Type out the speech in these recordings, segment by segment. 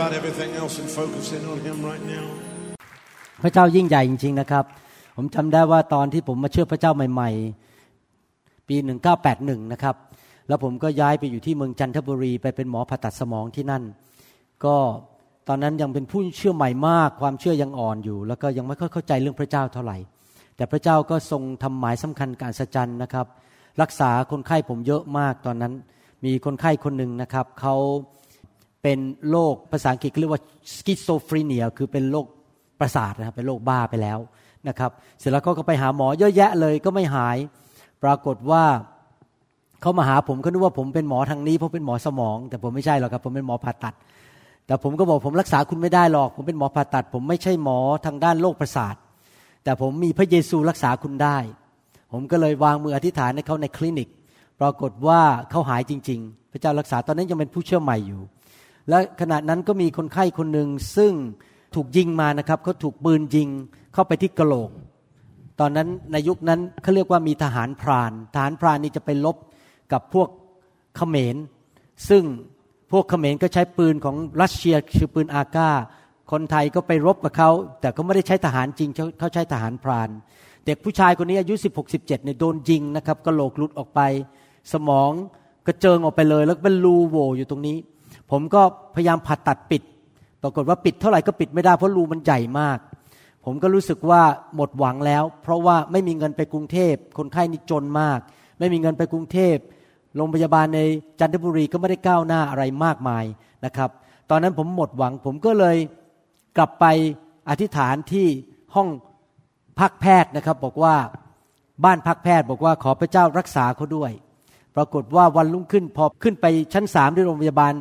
about everything else and focus in on Him right now. พระเจ้ายิ่งใหญ่จริงๆนะครับ ผมจำได้ว่าตอนที่ผมมาเชื่อพระเจ้าใหม่ๆ ปี 1981 นะครับ แล้วผมก็ย้ายไปอยู่ที่เมืองจันทบุรี ไปเป็นหมอผ่าตัดสมองที่นั่น ก็ตอนนั้นยังเป็นผู้เชื่อใหม่มาก ความเชื่อยังอ่อนอยู่ แล้วก็ยังไม่ค่อยเข้าใจเรื่องพระเจ้าเท่าไหร่ แต่พระเจ้าก็ทรงทำหมายสำคัญการอัศจรรย์นะครับ รักษาคนไข้ผมเยอะมากตอนนั้น มีคนไข้คนหนึ่งนะครับเขา เป็นโรคภาษาอังกฤษเรียกว่า schizophrenia คือเป็นโรคประสาทนะครับเป็นโรคบ้าไปแล้วนะครับเสร็จแล้วเขาก็ไปหาหมอเยอะแยะเลยก็ไม่หาย ปรากฏว่าเขามาหาผมเขานึกว่าผมเป็นหมอทางนี้เพราะเป็นหมอสมอง แต่ผมไม่ใช่หรอกครับผมเป็นหมอผ่าตัด แต่ผมก็บอกผมรักษาคุณไม่ได้หรอก ผมเป็นหมอผ่าตัด ผมไม่ใช่หมอทางด้านโรคประสาท แต่ผมมีพระเยซูรักษาคุณได้ ผมก็เลยวางมืออธิษฐานให้เขาในคลินิก ปรากฏว่าเขาหายจริง ๆ พระเจ้ารักษาตอนนั้นยังเป็นผู้เชื่อใหม่อยู่ และขณะนั้นก็มีคนไข้คนหนึ่งซึ่งถูกยิงมานะครับเขาถูกปืนยิงเข้าไปที่กระโหลก ตอนนั้นในยุคนั้นเขาเรียกว่ามีทหารพราน ทหารพรานนี่จะไปลบกับพวกเขมร ซึ่งพวกเขมรก็ใช้ปืนของรัสเซียคือปืนอากาคนไทยก็ไปรบกับเขาแต่ก็ไม่ได้ใช้ทหารจริงเขาใช้ทหารพราน เด็กผู้ชายคนนี้อายุ 16 17เนี่ยโดนยิงนะครับกระโหลกหลุดออกไป สมองกระเจิงออกไปเลย แล้วเป็นรูโหวอยู่ตรงนี้ ผมก็พยายามผ่าตัดปิด ปรากฏว่าปิดเท่าไหร่ก็ปิดไม่ได้เพราะรูมันใหญ่มาก ผมก็รู้สึกว่าหมดหวังแล้ว เพราะว่าไม่มีเงินไปกรุงเทพ คนไข้นี่จนมาก ไม่มีเงินไปกรุงเทพโรงพยาบาลในจันทบุรีก็ไม่ได้ก้าวหน้าอะไรมากมายนะครับ ตอนนั้นผมหมดหวัง ผมก็เลยกลับไปอธิษฐานที่ห้องพักแพทย์นะครับ บอกว่าบ้านพักแพทย์บอกว่าขอพระเจ้ารักษาเขาด้วย ปรากฏว่าวันรุ่งขึ้นพอขึ้นไปชั้นสามที่โรงพยาบาล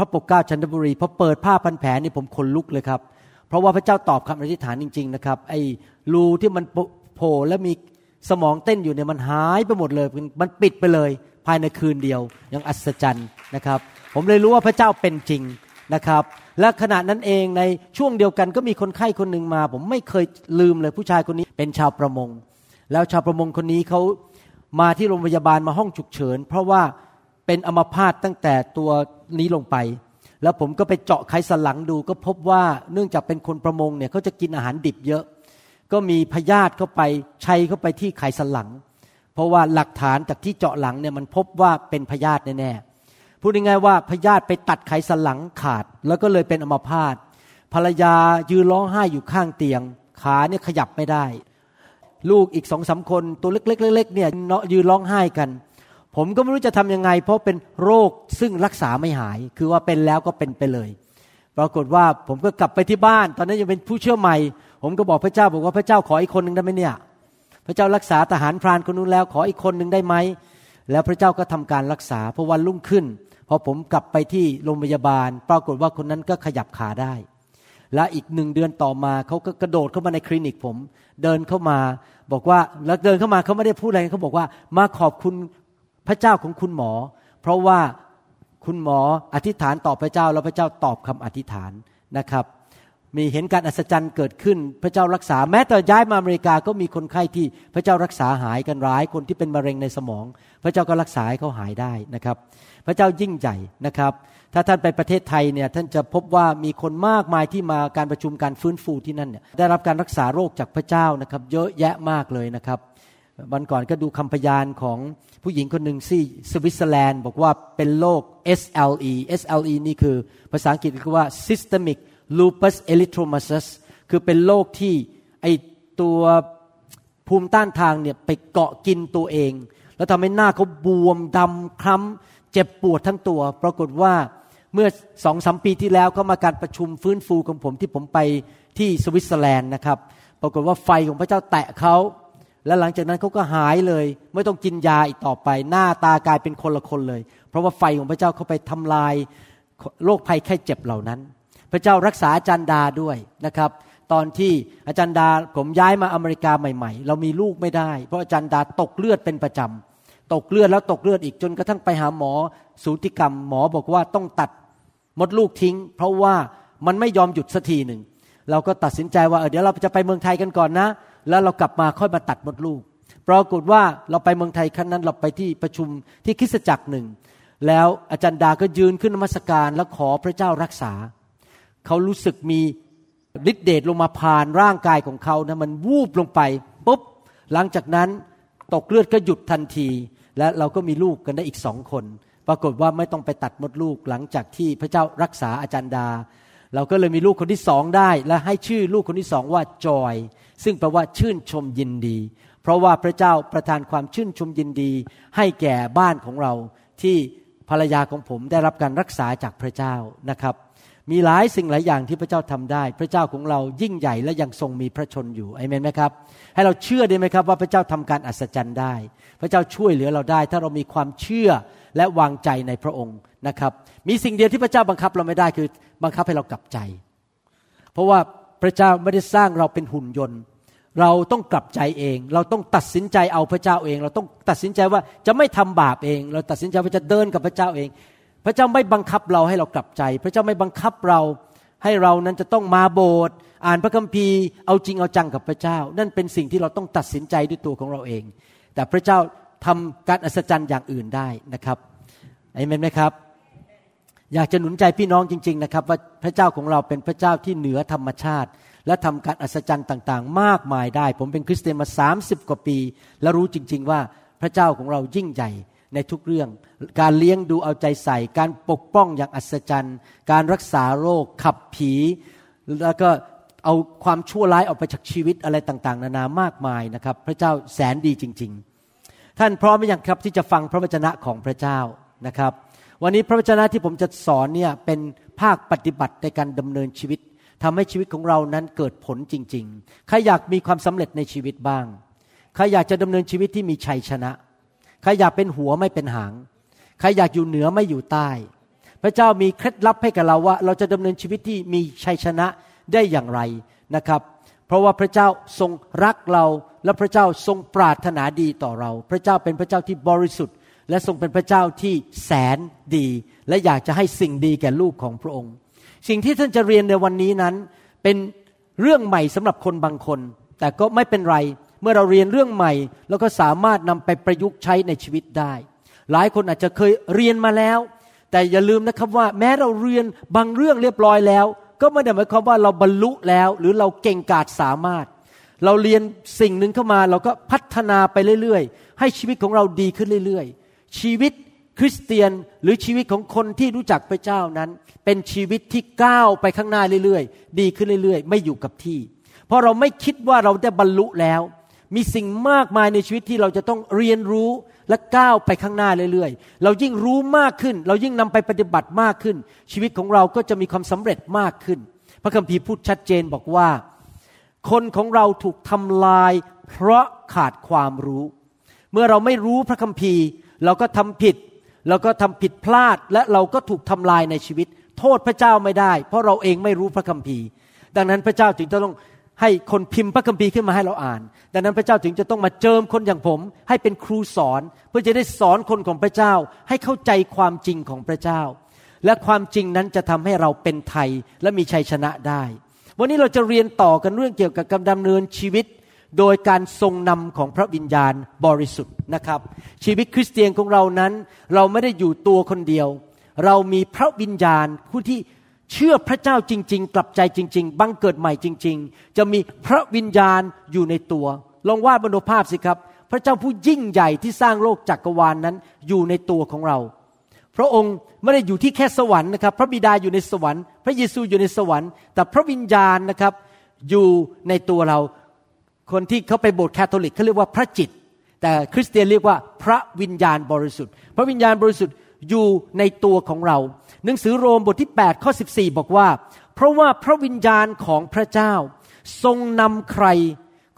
พระปกเกล้าจันทบุรีพอเปิดผ้าพันแผลนี่ผมขนลุกเลยครับ เพราะว่าพระเจ้าตอบคำอธิษฐานจริง ๆ นะครับ ไอ้รูที่มันโผล่และมีสมองเต้นอยู่เนี่ยมันหายไปหมดเลย มันปิดไปเลยภายในคืนเดียวยังอัศจรรย์นะครับ ผมเลยรู้ว่าพระเจ้าเป็นจริงนะครับ และขณะนั้นเองในช่วงเดียวกันก็มีคนไข้คนหนึ่งมา ผมไม่เคยลืมเลยผู้ชายคนนี้เป็นชาวประมง แล้วชาวประมงคนนี้เขามาที่โรงพยาบาลมาห้องฉุกเฉิน เพราะว่า เป็นอัมพาตตั้งแต่ตัวนี้ลงไป แล้วผมก็ไปเจาะไขสันหลังดู ก็พบว่าเนื่องจากเป็นคนประมงเนี่ยเขาจะกินอาหารดิบเยอะ ก็มีพยาธิเข้าไปชัยเข้าไปที่ไขสันหลัง เพราะว่าหลักฐานจากที่เจาะหลังเนี่ยมันพบว่าเป็นพยาธิแน่ๆพูดง่ายๆว่าพยาธิไปตัดไขสันหลังขาด แล้วก็เลยเป็นอัมพาตภรรยายืนร้องไห้อยู่ข้างเตียง ขาเนี่ยขยับไม่ได้ ลูกอีกสองสาคนตัวเล็กๆเล็กๆเนี่ยเนาะยืนร้องไห้กัน ผมก็ไม่รู้จะทำยังไง เพราะเป็นโรคซึ่งรักษาไม่หาย คือว่าเป็นแล้วก็เป็นไปเลย ปรากฏว่าผมก็กลับไปที่บ้าน ตอนนั้นยังเป็นผู้เชื่อใหม่ ผมก็บอกพระเจ้าบอกว่าพระเจ้าขออีกคนหนึ่งได้ไหมเนี่ย พระเจ้ารักษาทหารพรานคนนู้นแล้วขออีกคนหนึ่งได้ไหม แล้วพระเจ้าก็ทำการรักษาพอวันรุ่งขึ้นพอผมกลับไปที่โรงพยาบาล ปรากฏว่าคนนั้นก็ขยับขาได้ และอีกหนึ่งเดือนต่อมาเขาก็กระโดดเข้ามาในคลินิกผม เดินเข้ามาบอกว่าแล้วเดินเข้ามาเขาไม่ได้พูดอะไรเขาบอกว่ามาขอบคุณ พระเจ้าของคุณหมอ เพราะว่าคุณหมออธิษฐานต่อพระเจ้าแล้วพระเจ้าตอบคำอธิษฐานนะครับ มีเห็นการอัศจรรย์เกิดขึ้น พระเจ้ารักษาแม้แต่ย้ายมาอเมริกาก็มีคนไข้ที่พระเจ้ารักษาหายกันร้ายคนที่เป็นมะเร็งในสมอง พระเจ้าก็รักษาให้เขาหายได้นะครับ พระเจ้ายิ่งใหญ่นะครับ ถ้าท่านไปประเทศไทยเนี่ยท่านจะพบว่ามีคนมากมายที่มาการประชุมการฟื้นฟูที่นั่นเนี่ยได้รับการรักษาโรคจากพระเจ้านะครับ เยอะแยะมากเลยนะครับ วันก่อนก็ดูคำพยานของผู้หญิงคนหนึ่งที่สวิตเซอร์แลนด์บอกว่าเป็นโรค SLE SLE นี่คือภาษาอังกฤษคือว่า systemic lupus erythematosus คือเป็นโรคที่ไอตัวภูมิต้านทางเนี่ยไปเกาะกินตัวเอง แล้วทำให้หน้าเขาบวมดำคล้ำเจ็บปวดทั้งตัว ปรากฏว่าเมื่อสองสมปีที่แล้วเขามาการประชุมฟื้นฟูของผมที่ผมไปที่สวิตเซอร์แลนด์นะครับ ปรากฏว่าไฟของพระเจ้าแตะเขา และหลังจากนั้นเขาก็หายเลย ไม่ต้องกินยาอีกต่อไป หน้าตากลายเป็นคนละคนเลย เพราะว่าไฟของพระเจ้าเขาไปทำลายโรคภัยแค่เจ็บเหล่านั้น พระเจ้ารักษาอาจารย์ดาด้วยนะครับ ตอนที่อาจารย์ดาผมย้ายมาอเมริกาใหม่ ๆ เรามีลูกไม่ได้ เพราะอาจารย์ดาตกเลือดเป็นประจำตกเลือดแล้วตกเลือดอีกจนกระทั่งไปหาหมอ สูติกรรม หมอบอกว่าต้องตัดมดลูกทิ้ง เพราะว่ามันไม่ยอมหยุดสักทีหนึ่งเราก็ตัดสินใจว่าเเดี๋ยวเราจะไปเมืองไทยกันก่อนนะ แล้วเรากลับมาค่อยมาตัดมดลูก ปรากฏว่าเราไปเมืองไทยครั้งนั้นเราไปที่ประชุมที่คริสตจักรหนึ่ง แล้วอาจารย์ดาก็ยืนขึ้นนมัสการแล้วขอพระเจ้ารักษา เขารู้สึกมีฤทธิเดชลงมาผ่านร่างกายของเขานะมันวูบลงไปปุ๊บหลังจากนั้นตกเลือดก็หยุดทันที และเราก็มีลูกกันได้อีกสองคน ปรากฏว่าไม่ต้องไปตัดมดลูกหลังจากที่พระเจ้ารักษาอาจารย์ดา เราก็เลยมีลูกคนที่สองได้ และให้ชื่อลูกคนที่สองว่าจอย ซึ่งแปลว่าชื่นชมยินดี เพราะว่าพระเจ้าประทานความชื่นชมยินดี ให้แก่บ้านของเราที่ภรรยาของผมได้รับการรักษาจากพระเจ้านะครับ มีหลายสิ่งหลายอย่างที่พระเจ้าทำได้ พระเจ้าของเรายิ่งใหญ่และยังทรงมีพระชนอยู่อเมนไหมครับ ให้เราเชื่อได้ไหมครับว่าพระเจ้าทำการอัศจรรย์ได้ พระเจ้าช่วยเหลือเราได้ ถ้าเรามีความเชื่อและวางใจในพระองค์นะครับ มีสิ่งเดียวที่พระเจ้าบังคับเราไม่ได้คือบังคับให้เรากลับใจ เพราะว่าพระเจ้าไม่ได้สร้างเราเป็นหุ่นยนต์ เราต้องกลับใจเอง เราต้องตัดสินใจเอาพระเจ้าเอง เราต้องตัดสินใจว่าจะไม่ทำบาปเอง เราตัดสินใจว่าจะเดินกับพระเจ้าเอง พระเจ้าไม่บังคับเราให้เรากลับใจ พระเจ้าไม่บังคับเรา ให้เรานั้นจะต้องมาโบสถ์อ่านพระคัมภีร์ เอาจริงเอาจังกับพระเจ้า นั่นเป็นสิ่งที่เราต้องตัดสินใจด้วยตัวของเราเอง แต่พระเจ้าทำการอัศจรรย์อย่างอื่นได้นะครับเอเมนไหมครับ อยากจะหนุนใจพี่น้องจริง ๆ นะครับ ว่าพระเจ้าของเราเป็นพระเจ้าที่เหนือธรรมชาติ และทำการอัศจรรย์ต่างๆ มากมายได้ ผมเป็นคริสเตียนมา 30 กว่าปี และรู้จริง ๆ ว่าพระเจ้าของเรายิ่งใหญ่ในทุกเรื่อง การเลี้ยงดูเอาใจใส่ การปกป้องอย่างอัศจรรย์ การรักษาโรคขับผี แล้วก็เอาความชั่วร้ายออกไปจากชีวิตอะไรต่างๆ นานามากมายนะครับ พระเจ้าแสนดีจริง ๆ ท่านพร้อมไหมยังครับที่จะฟังพระวจนะของพระเจ้านะครับ วันนี้พระวจนะที่ผมจะสอนเนี่ยเป็นภาคปฏิบัติในการดำเนินชีวิต ทำให้ชีวิตของเรานั้นเกิดผลจริง ๆ ใครอยากมีความสำเร็จในชีวิตบ้าง ใครอยากจะดำเนินชีวิตที่มีชัยชนะ ใครอยากเป็นหัวไม่เป็นหาง ใครอยากอยู่เหนือไม่อยู่ใต้ พระเจ้ามีเคล็ดลับให้กับเราว่า เราจะดำเนินชีวิตที่มีชัยชนะได้อย่างไรนะครับ เพราะว่าพระเจ้าทรงรักเราและพระเจ้าทรงปรารถนาดีต่อเรา พระเจ้าเป็นพระเจ้าที่บริสุทธิ์ และทรงเป็นพระเจ้าที่แสนดี และอยากจะให้สิ่งดีแก่ลูกของพระองค์ สิ่งที่ท่านจะเรียนในวันนี้นั้น เป็นเรื่องใหม่สำหรับคนบางคน แต่ก็ไม่เป็นไร เมื่อเราเรียนเรื่องใหม่ แล้วก็สามารถนำไปประยุกต์ใช้ในชีวิตได้ หลายคนอาจจะเคยเรียนมาแล้ว แต่อย่าลืมนะครับว่าแม้เราเรียนบางเรื่องเรียบร้อยแล้ว ก็ไม่ได้หมายความว่าเราบรรลุแล้ว หรือเราเก่งกาจสามารถ เราเรียนสิ่งหนึ่งเข้ามา เราก็พัฒนาไปเรื่อยๆ ให้ชีวิตของเราดีขึ้นเรื่อยๆ ชีวิต คริสเตียนหรือชีวิตของคนที่รู้จักพระเจ้านั้น เป็นชีวิตที่ก้าวไปข้างหน้าเรื่อยๆ ดีขึ้นเรื่อยๆ ไม่อยู่กับที่ เพราะเราไม่คิดว่าเราได้บรรลุแล้ว มีสิ่งมากมายในชีวิตที่เราจะต้องเรียนรู้และก้าวไปข้างหน้าเรื่อยๆ เรายิ่งรู้มากขึ้น เรายิ่งนำไปปฏิบัติมากขึ้น ชีวิตของเราก็จะมีความสำเร็จมากขึ้น พระคัมภีร์พูดชัดเจนบอกว่า คนของเราถูกทำลาย เพราะขาดความรู้ เมื่อเราไม่รู้พระคัมภีร์ เราก็ทำผิด เราก็ทำผิดพลาดและเราก็ถูกทำลายในชีวิต โทษพระเจ้าไม่ได้ เพราะเราเองไม่รู้พระคัมภีร์ ดังนั้นพระเจ้าจึงจะต้องให้คนพิมพ์พระคัมภีร์ขึ้นมาให้เราอ่าน ดังนั้นพระเจ้าถึงจะต้องมาเจิมคนอย่างผม ให้เป็นครูสอนเพื่อจะได้สอนคนของพระเจ้า ให้เข้าใจความจริงของพระเจ้า และความจริงนั้นจะทำให้เราเป็นไทยและมีชัยชนะได้ วันนี้เราจะเรียนต่อกันเรื่องเกี่ยวกับการดำเนินชีวิต โดยการทรงนำของพระวิญญาณบริสุทธิ์นะครับ ชีวิตคริสเตียนของเรานั้น เราไม่ได้อยู่ตัวคนเดียว เรามีพระวิญญาณผู้ที่เชื่อพระเจ้าจริง ๆ กลับใจจริง ๆ บังเกิดใหม่จริง ๆ จะมีพระวิญญาณอยู่ในตัว ลองวาดบนโภาพสิครับ พระเจ้าผู้ยิ่งใหญ่ที่สร้างโลกจักรวาลนนั้นอยู่ในตัวของเรา พระองค์ไม่ได้อยู่ที่แค่สวรรค์นะครับ พระบิดาอยู่ในสวรรค์ พระเยซูอยู่ในสวรรค์ แต่พระวิญญาณนะครับอยู่ในตัวเรา คนที่เขาไปโบสถ์คาทอลิกเขาเรียกว่าพระจิต แต่คริสเตียนเรียกว่าพระวิญญาณบริสุทธิ์ พระวิญญาณบริสุทธิ์อยู่ในตัวของเรา หนังสือโรมบทที่ 8 ข้อ 14 บอกว่า เพราะว่าพระวิญญาณของพระเจ้า ทรงนำใคร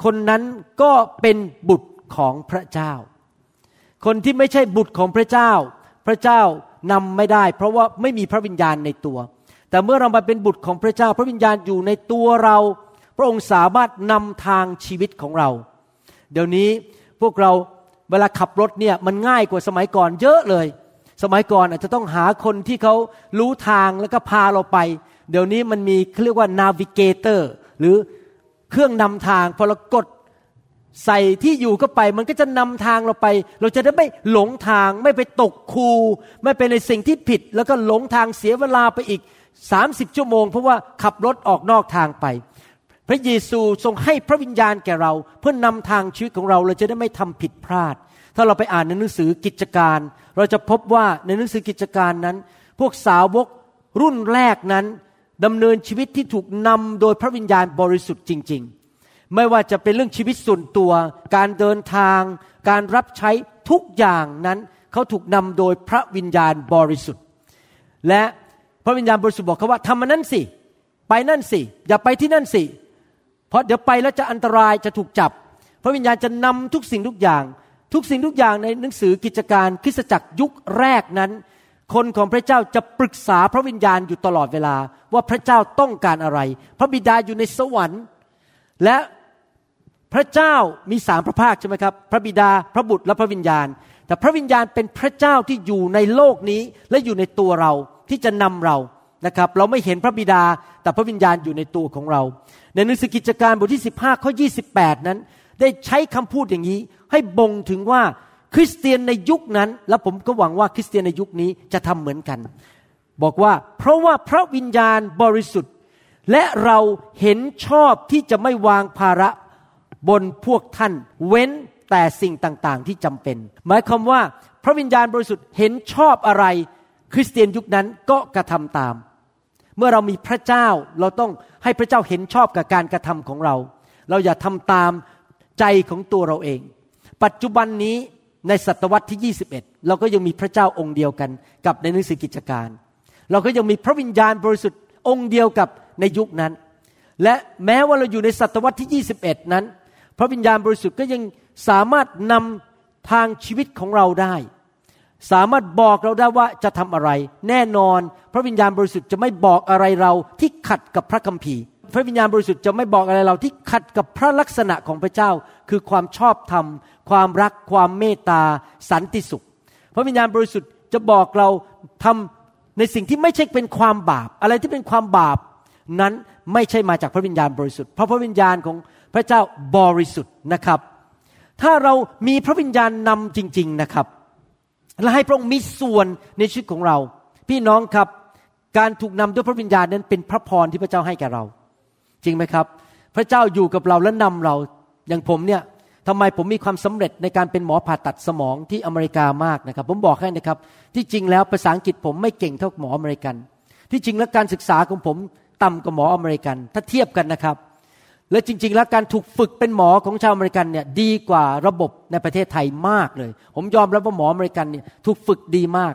คนนั้นก็เป็นบุตรของพระเจ้า คนที่ไม่ใช่บุตรของพระเจ้า พระเจ้านำไม่ได้ เพราะว่าไม่มีพระวิญญาณในตัว แต่เมื่อเรามาเป็นบุตรของพระเจ้า พระวิญญาณอยู่ในตัวเรา พระองค์สามารถนำทางชีวิตของเรา เดี๋ยวนี้พวกเราเวลาขับรถเนี่ยมันง่ายกว่าสมัยก่อนเยอะเลย สมัยก่อนอาจจะต้องหาคนที่เขารู้ทางแล้วก็พาเราไป เดี๋ยวนี้มันมีเรียกว่านาวิเกเตอร์หรือเครื่องนำทางพอเรากดใส่ที่อยู่ก็ไปมันก็จะนำทางเราไป เราจะได้ไม่หลงทางไม่ไปตกคู ไม่ไปในสิ่งที่ผิด แล้วก็หลงทางเสียเวลาไปอีก 30 ชั่วโมง เพราะว่าขับรถออกนอกทางไป ระเยซูทรงให้พระวิญญาณแก่เรา เพื่อนนำทางชีวิตของเราเราจะได้ไม่ทำผิดพลาด ถ้าเราไปอ่านในหนังสือกิจการ เราจะพบว่าในหนังสือกิจการนั้น พวกสาวกรุ่นแรกนั้นดำเนินชีวิตที่ถูกนำโดยพระวิญญาณบริสุทธิ์จริง ๆ ไม่ว่าจะเป็นเรื่องชีวิตส่วนตัว การเดินทาง การรับใช้ทุกอย่างนั้น เขาถูกนำโดยพระวิญญาณบริสุทธิ์ และพระวิญญาณบริสุทธิ์บอกเขาว่าทำมันนั่นสิ ไปนั่นสิ อย่าไปที่นั่นสิ เพราะเดี๋ยวไปแล้วจะอันตรายจะถูกจับ พระวิญญาณจะนำทุกสิ่งทุกอย่าง ทุกสิ่งทุกอย่างในหนังสือกิจการคริสตจักรยุคแรกนั้น คนของพระเจ้าจะปรึกษาพระวิญญาณอยู่ตลอดเวลาว่าพระเจ้าต้องการอะไร พระบิดาอยู่ในสวรรค์ และพระเจ้ามีสามพระภาคใช่ไหมครับ พระบิดาพระบุตรและพระวิญญาณ แต่พระวิญญาณเป็นพระเจ้าที่อยู่ในโลกนี้และอยู่ในตัวเราที่จะนำเรานะครับ เราไม่เห็นพระบิดาแต่พระวิญญาณอยู่ในตัวของเรา ในหนังสือกิจการบทที่ 15 ข้อ 28 นั้น ได้ใช้คำพูดอย่างนี้ ให้บ่งถึงว่าคริสเตียนในยุคนั้น และผมก็หวังว่าคริสเตียนในยุคนี้จะทำเหมือนกัน บอกว่าเพราะว่าพระวิญญาณบริสุทธิ์ และเราเห็นชอบที่จะไม่วางภาระบนพวกท่าน เว้นแต่สิ่งต่างๆ ที่จำเป็น หมายความว่าพระวิญญาณบริสุทธิ์เห็นชอบอะไร คริสเตียนยุคนั้นก็กระทำตาม เมื่อเรามีพระเจ้าเราต้อง ให้พระเจ้าเห็นชอบกับการกระทำของเรา เราอย่าทำตามใจของตัวเราเอง ปัจจุบันนี้ในศตวรรษที่ 21 เราก็ยังมีพระเจ้าองค์เดียวกันกับในหนังสือกิจการ เราก็ยังมีพระวิญญาณบริสุทธิ์องค์เดียวกับในยุคนั้น และแม้ว่าเราอยู่ในศตวรรษที่ 21 นั้น พระวิญญาณบริสุทธิ์ก็ยังสามารถนำทางชีวิตของเราได้ สามารถบอกเราได้ว่าจะทำอะไร แน่นอน พระวิญญาณบริสุทธิ์จะไม่บอกอะไรเราที่ขัดกับพระคัมภีร์ พระวิญญาณบริสุทธิ์จะไม่บอกอะไรเราที่ขัดกับพระลักษณะของพระเจ้า คือความชอบธรรม ความรักความเมตตาสันติสุข พระวิญญาณบริสุทธิ์จะบอกเราทำในสิ่งที่ไม่ใช่เป็นความบาป อะไรที่เป็นความบาป นั้นไม่ใช่มาจากพระวิญญาณบริสุทธิ์เพราะพระวิญญาณของพระเจ้าบริสุทธิ์นะครับ ถ้าเรามีพระวิญญาณนำจริง ๆนะครับ และให้พระองค์มีส่วนในชีวิตของเรา พี่น้องครับ การถูกนำด้วยพระวิญญาณนั้นเป็นพระพรที่พระเจ้าให้แก่เรา จริงไหมครับ พระเจ้าอยู่กับเราและนำเราอย่างผมเนี่ยทำไมผมมีความสำเร็จในการเป็นหมอผ่าตัดสมองที่อเมริกามากนะครับ ผมบอกให้นะครับ ที่จริงแล้วภาษาอังกฤษผมไม่เก่งเท่าหมออเมริกัน ที่จริงแล้วการศึกษาของผมต่ำกว่าหมออเมริกัน ถ้าเทียบกันนะครับ และจริง ๆ แล้วการถูกฝึกเป็นหมอของชาวอเมริกันเนี่ยดีกว่าระบบในประเทศไทยมากเลย ผมยอมรับว่าหมออเมริกันเนี่ยถูกฝึกดีมาก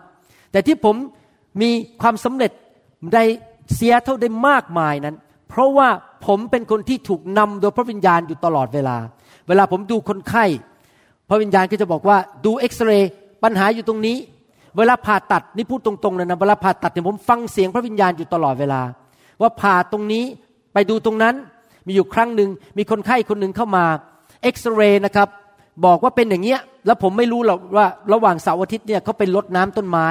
แต่ที่ผมมีความสำเร็จในเสียเท่าได้มากมายนั้น เพราะว่าผมเป็นคนที่ถูกนำโดยพระวิญญาณอยู่ตลอดเวลา เวลาผมดูคนไข้ พระวิญญาณก็จะบอกว่าดูเอ็กซเรย์ปัญหาอยู่ตรงนี้ เวลาผ่าตัดนี่พูดตรงๆเลยนะเวลาผ่าตัดเนี่ยผมฟังเสียงพระวิญญาณอยู่ตลอดเวลา ว่าผ่าตรงนี้ไปดูตรงนั้น มีอยู่ครั้งหนึ่งมีคนไข้คนหนึ่งเข้ามาเอ็กซเรย์นะครับบอกว่าเป็นอย่างเงี้ยแล้วผมไม่รู้หรอกว่าระหว่างเสาร์อาทิตย์เนี่ยเขาไปลดน้ำต้นไม้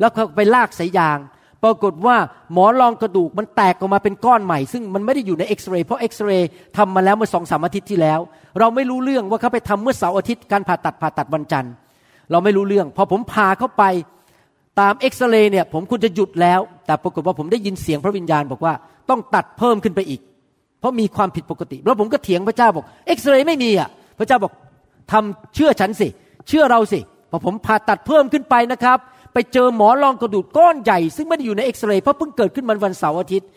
แล้วเขาไปลากสายยาง ปรากฏว่าหมอรองกระดูกมันแตกออกมาเป็นก้อนใหม่ ซึ่งมันไม่ได้อยู่ในเอ็กซเรย์เพราะเอ็กซเรย์ทำมาแล้วเมื่อสองสามอาทิตย์ที่แล้ว เราไม่รู้เรื่องว่าเขาไปทำเมื่อเสาร์อาทิตย์การผ่าตัดผ่าตัดวันจันทร์เราไม่รู้เรื่อง พอผมพาเข้าไปตามเอ็กซเรย์เนี่ยผมควรจะหยุดแล้ว แต่ปรากฏว่าผมได้ยินเสียงพระวิญญาณบอกว่าต้องตัดเพิ่มขึ้นไปอีก เพราะมีความผิดปกติ แล้วผมก็เถียงพระเจ้าบอกเอ็กซเรย์ไม่มีอะพระเจ้าบอกทำเชื่อฉันสิ เชื่อเราสิพอผมผ่าตัดเพิ่มขึ้นไปนะครับ ไปเจอหมอรองกระดูกก้อนใหญ่ ซึ่งไม่ได้อยู่ในเอ็กซเรย์เพราะเพิ่งเกิดขึ้นมันวันเสาร์อาทิตย์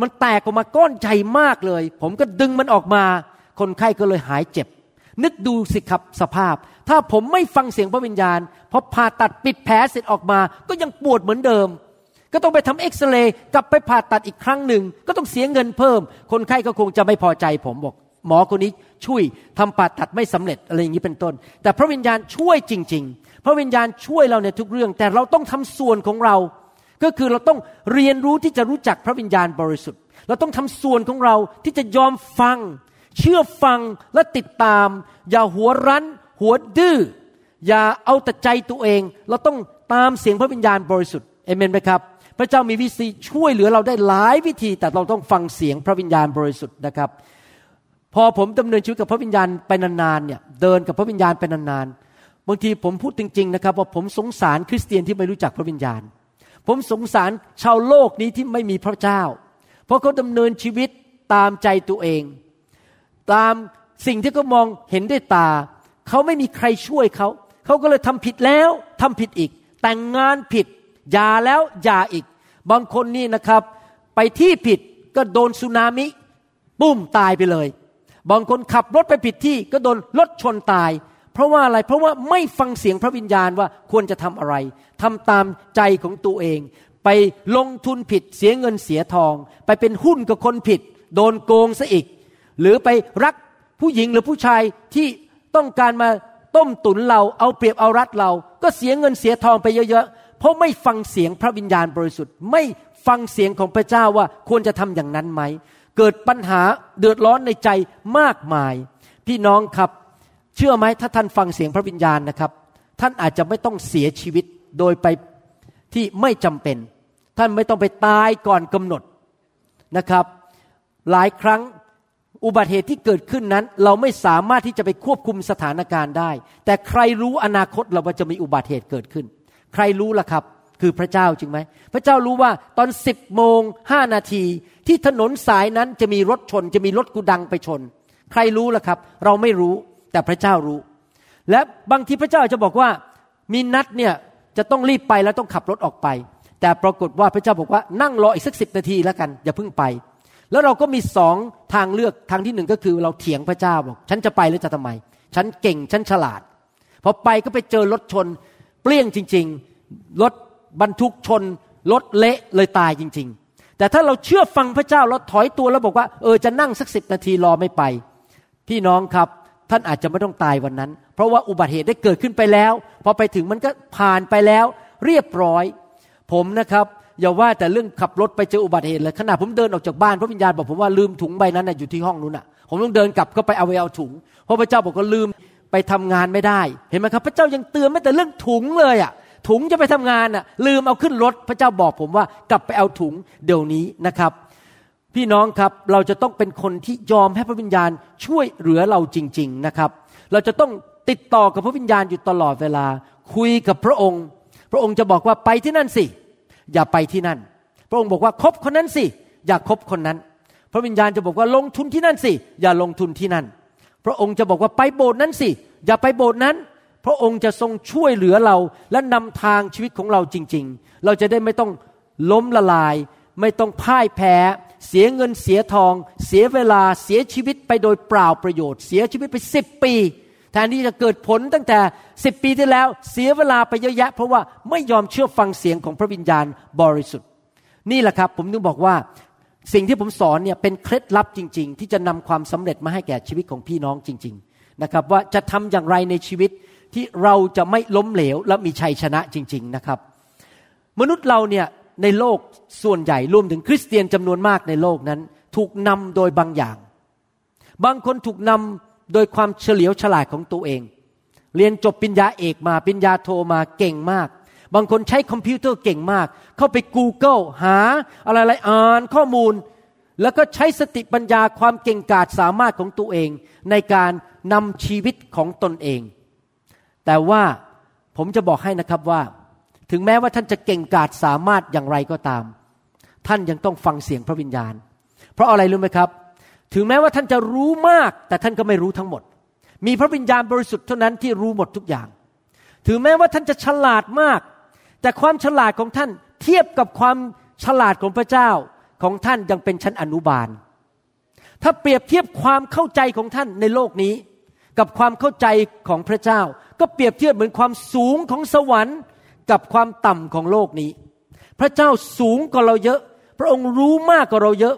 มันแตกออกมาก้อนใหญ่มากเลย ผมก็ดึงมันออกมา คนไข้ก็เลยหายเจ็บ นึกดูสิครับสภาพ ถ้าผมไม่ฟังเสียงพระวิญญาณพอผ่าตัดปิดแผลเสร็จออกมา ก็ยังปวดเหมือนเดิม ก็ต้องไปทำเอ็กซเรย์กลับไปผ่าตัดอีกครั้งหนึ่ง ก็ต้องเสียเงินเพิ่ม คนไข้ก็คงจะไม่พอใจผมบอก หมอคนนี้ช่วยทำผ่าตัดไม่สำเร็จอะไรอย่างนี้เป็นต้น แต่พระวิญญาณช่วยจริง ๆ พระวิญญาณช่วยเราในทุกเรื่อง แต่เราต้องทำส่วนของเรา ก็คือเราต้องเรียนรู้ที่จะรู้จักพระวิญญาณบริสุทธิ์ เราต้องทำส่วนของเราที่จะยอมฟัง เชื่อฟังและติดตาม อย่าหัวรั้น หัวดื้ออย่าเอาแต่ใจตัวเอง เราต้องตามเสียงพระวิญญาณบริสุทธิ์เอเมนไหมครับ พระเจ้ามีวิธีช่วยเหลือเราได้หลายวิธี แต่เราต้องฟังเสียงพระวิญญาณบริสุทธิ์นะครับ พอผมดำเนินชีวิตกับพระวิญญาณไปนานๆเนี่ยเดินกับพระวิญญาณไปนานๆบางทีผมพูดจริง ๆ นะครับ ว่าผมสงสารคริสเตียนที่ไม่รู้จักพระวิญญาณ ผมสงสารชาวโลกนี้ที่ไม่มีพระเจ้า เพราะเขาดำเนินชีวิตตามใจตัวเอง ตามสิ่งที่เขามองเห็นด้วยตาเขาไม่มีใครช่วยเขาเขาก็เลยทำผิดแล้วทำผิดอีก แต่งงานผิด หย่าแล้วหย่าอีก บางคนนี่นะครับ ไปที่ผิดก็โดนสึนามิปุ้มตายไปเลย บางคนขับรถไปผิดที่ก็โดนรถชนตาย เพราะว่าอะไรเพราะว่าไม่ฟังเสียงพระวิญญาณว่าควรจะทำอะไรทำตามใจของตัวเอง ไปลงทุนผิดเสียเงินเสียทอง ไปเป็นหุ้นกับคนผิด โดนโกงซะอีก หรือไปรักผู้หญิงหรือผู้ชายที่ต้องการมาต้มตุนเราเอาเปรียบเอารัดเรา ก็เสียเงินเสียทองไปเยอะ เพราะไม่ฟังเสียงพระวิญญาณบริสุทธิ์ ไม่ฟังเสียงของพระเจ้าว่าควรจะทำอย่างนั้นไหม เกิดปัญหาเดือดร้อนในใจมากมาย พี่น้องครับ เชื่อไหมถ้าท่านฟังเสียงพระวิญญาณนะครับ ท่านอาจจะไม่ต้องเสียชีวิตโดยไปที่ไม่จำเป็น ท่านไม่ต้องไปตายก่อนกำหนดนะครับ หลายครั้งอุบัติเหตุที่เกิดขึ้นนั้น เราไม่สามารถที่จะไปควบคุมสถานการณ์ได้ แต่ใครรู้อนาคตเราว่าจะมีอุบัติเหตุเกิดขึ้น ใครรู้ล่ะครับ คือพระเจ้าจริงไหม พระเจ้ารู้ว่าตอนสิบโมงห้านาทีที่ถนนสายนั้นจะมีรถชน จะมีรถกูดังไปชน ใครรู้ล่ะครับ เราไม่รู้แต่พระเจ้ารู้ และบางทีพระเจ้าจะบอกว่ามีนัดเนี่ยจะต้องรีบไปแล้วต้องขับรถออกไป แต่ปรากฏว่าพระเจ้าบอกว่านั่งรออีกสักสิบนาทีแล้วกัน อย่าเพิ่งไป แล้วเราก็มีสองทางเลือกทางที่หนึ่งก็คือเราเถียงพระเจ้าบอก ฉันจะไปหรือจะทำไม ฉันเก่งฉันฉลาดพอไปก็ไปเจอรถชน เปลี่ยงจริง ๆ รถบรรทุกชน รถเละเลยตายจริง ๆ แต่ถ้าเราเชื่อฟังพระเจ้าเราถอยตัวแล้วบอกว่าเออจะนั่งสักสิบนาทีรอไม่ไป พี่น้องครับท่านอาจจะไม่ต้องตายวันนั้น เพราะว่าอุบัติเหตุได้เกิดขึ้นไปแล้ว พอไปถึงมันก็ผ่านไปแล้ว เรียบร้อย ผมนะครับอย่าว่าแต่เรื่องขับรถไปเจออุบัติเหตุเลยขณะผมเดินออกจากบ้านพระวิญญาณบอกผมว่าลืมถุงใบนั้นนะอยู่ที่ห้องนู้นอะ ผมต้องเดินกลับก็ไปเอาไปเอาถุงเพราะพระเจ้าบอกว่าลืม ไปทำงานไม่ได้ เห็นไหมครับ พระเจ้ายังเตือนไม่แต่เรื่องถุงเลยอะถุงจะไปทำงานอะ ลืมเอาขึ้นรถพระเจ้าบอกผมว่ากลับไปเอาถุงเดี๋ยวนี้นะครับ พี่น้องครับเราจะต้องเป็นคนที่ยอมให้พระวิญญาณช่วยเหลือเราจริง ๆนะครับ เราจะต้องติดต่อกับพระวิญญาณอยู่ตลอดเวลา คุยกับพระองค์ พระองค์จะบอกว่าไปที่นั่นสิ อย่าไปที่นั่น พระองค์บอกว่าคบคนนั้นสิ อย่าคบคนนั้น พระวิญญาณจะบอกว่าลงทุนที่นั่นสิ อย่าลงทุนที่นั่น พระองค์จะบอกว่าไปโบสถ์นั้นสิ อย่าไปโบสถ์นั้น พระองค์จะทรงช่วยเหลือเรา และนำทางชีวิตของเราจริง ๆ เราจะได้ไม่ต้องล้มละลาย ไม่ต้องพ่ายแพ้ เสียเงินเสียทอง เสียเวลาเสียชีวิตไปโดยเปล่าประโยชน์ เสียชีวิตไปสิบปีแทนที่จะเกิดผลตั้งแต่สิบปีที่แล้ว เสียเวลาไปเยอะแยะ เพราะว่าไม่ยอมเชื่อฟังเสียงของพระวิญญาณบริสุทธิ์ นี่แหละครับ ผมถึงบอกว่า สิ่งที่ผมสอนเนี่ยเป็นเคล็ดลับจริง ๆ ที่จะนำความสำเร็จมาให้แก่ชีวิตของพี่น้องจริง ๆ นะครับ ว่าจะทำอย่างไรในชีวิตที่เราจะไม่ล้มเหลวและมีชัยชนะจริง ๆ นะครับ มนุษย์เราเนี่ยในโลกส่วนใหญ่รวมถึงคริสเตียนจำนวนมากในโลกนั้น ถูกนำโดยบางอย่าง บางคนถูกนำโดยความเฉลียวฉลาดของตัวเอง เรียนจบปริญญาเอกมาปริญญาโทมาเก่งมาก บางคนใช้คอมพิวเตอร์เก่งมาก เข้าไป Google หาอะไรๆอ่านข้อมูล แล้วก็ใช้สติปัญญาความเก่งกาจสามารถของตัวเอง ในการนำชีวิตของตนเอง แต่ว่าผมจะบอกให้นะครับว่า ถึงแม้ว่าท่านจะเก่งกาจสามารถอย่างไรก็ตาม ท่านยังต้องฟังเสียงพระวิญญาณ เพราะอะไรรู้ไหมครับ ถึงแม้ว่าท่านจะรู้มาก แต่ท่านก็ไม่รู้ทั้งหมด มีพระวิญญาณบริสุทธิ์เท่านั้นที่รู้หมดทุกอย่างถือแม้ว่าท่านจะฉลาดมาก แต่ความฉลาดของท่านเทียบกับความฉลาดของพระเจ้าของท่านยังเป็นชั้นอนุบาล ถ้าเปรียบเทียบความเข้าใจของท่านในโลกนี้ กับความเข้าใจของพระเจ้า ก็เปรียบเทียบเหมือนความสูงของสวรรค์กับความต่ำของโลกนี้ พระเจ้าสูงกว่าเราเยอะ พระองค์รู้มากกว่าเราเยอะ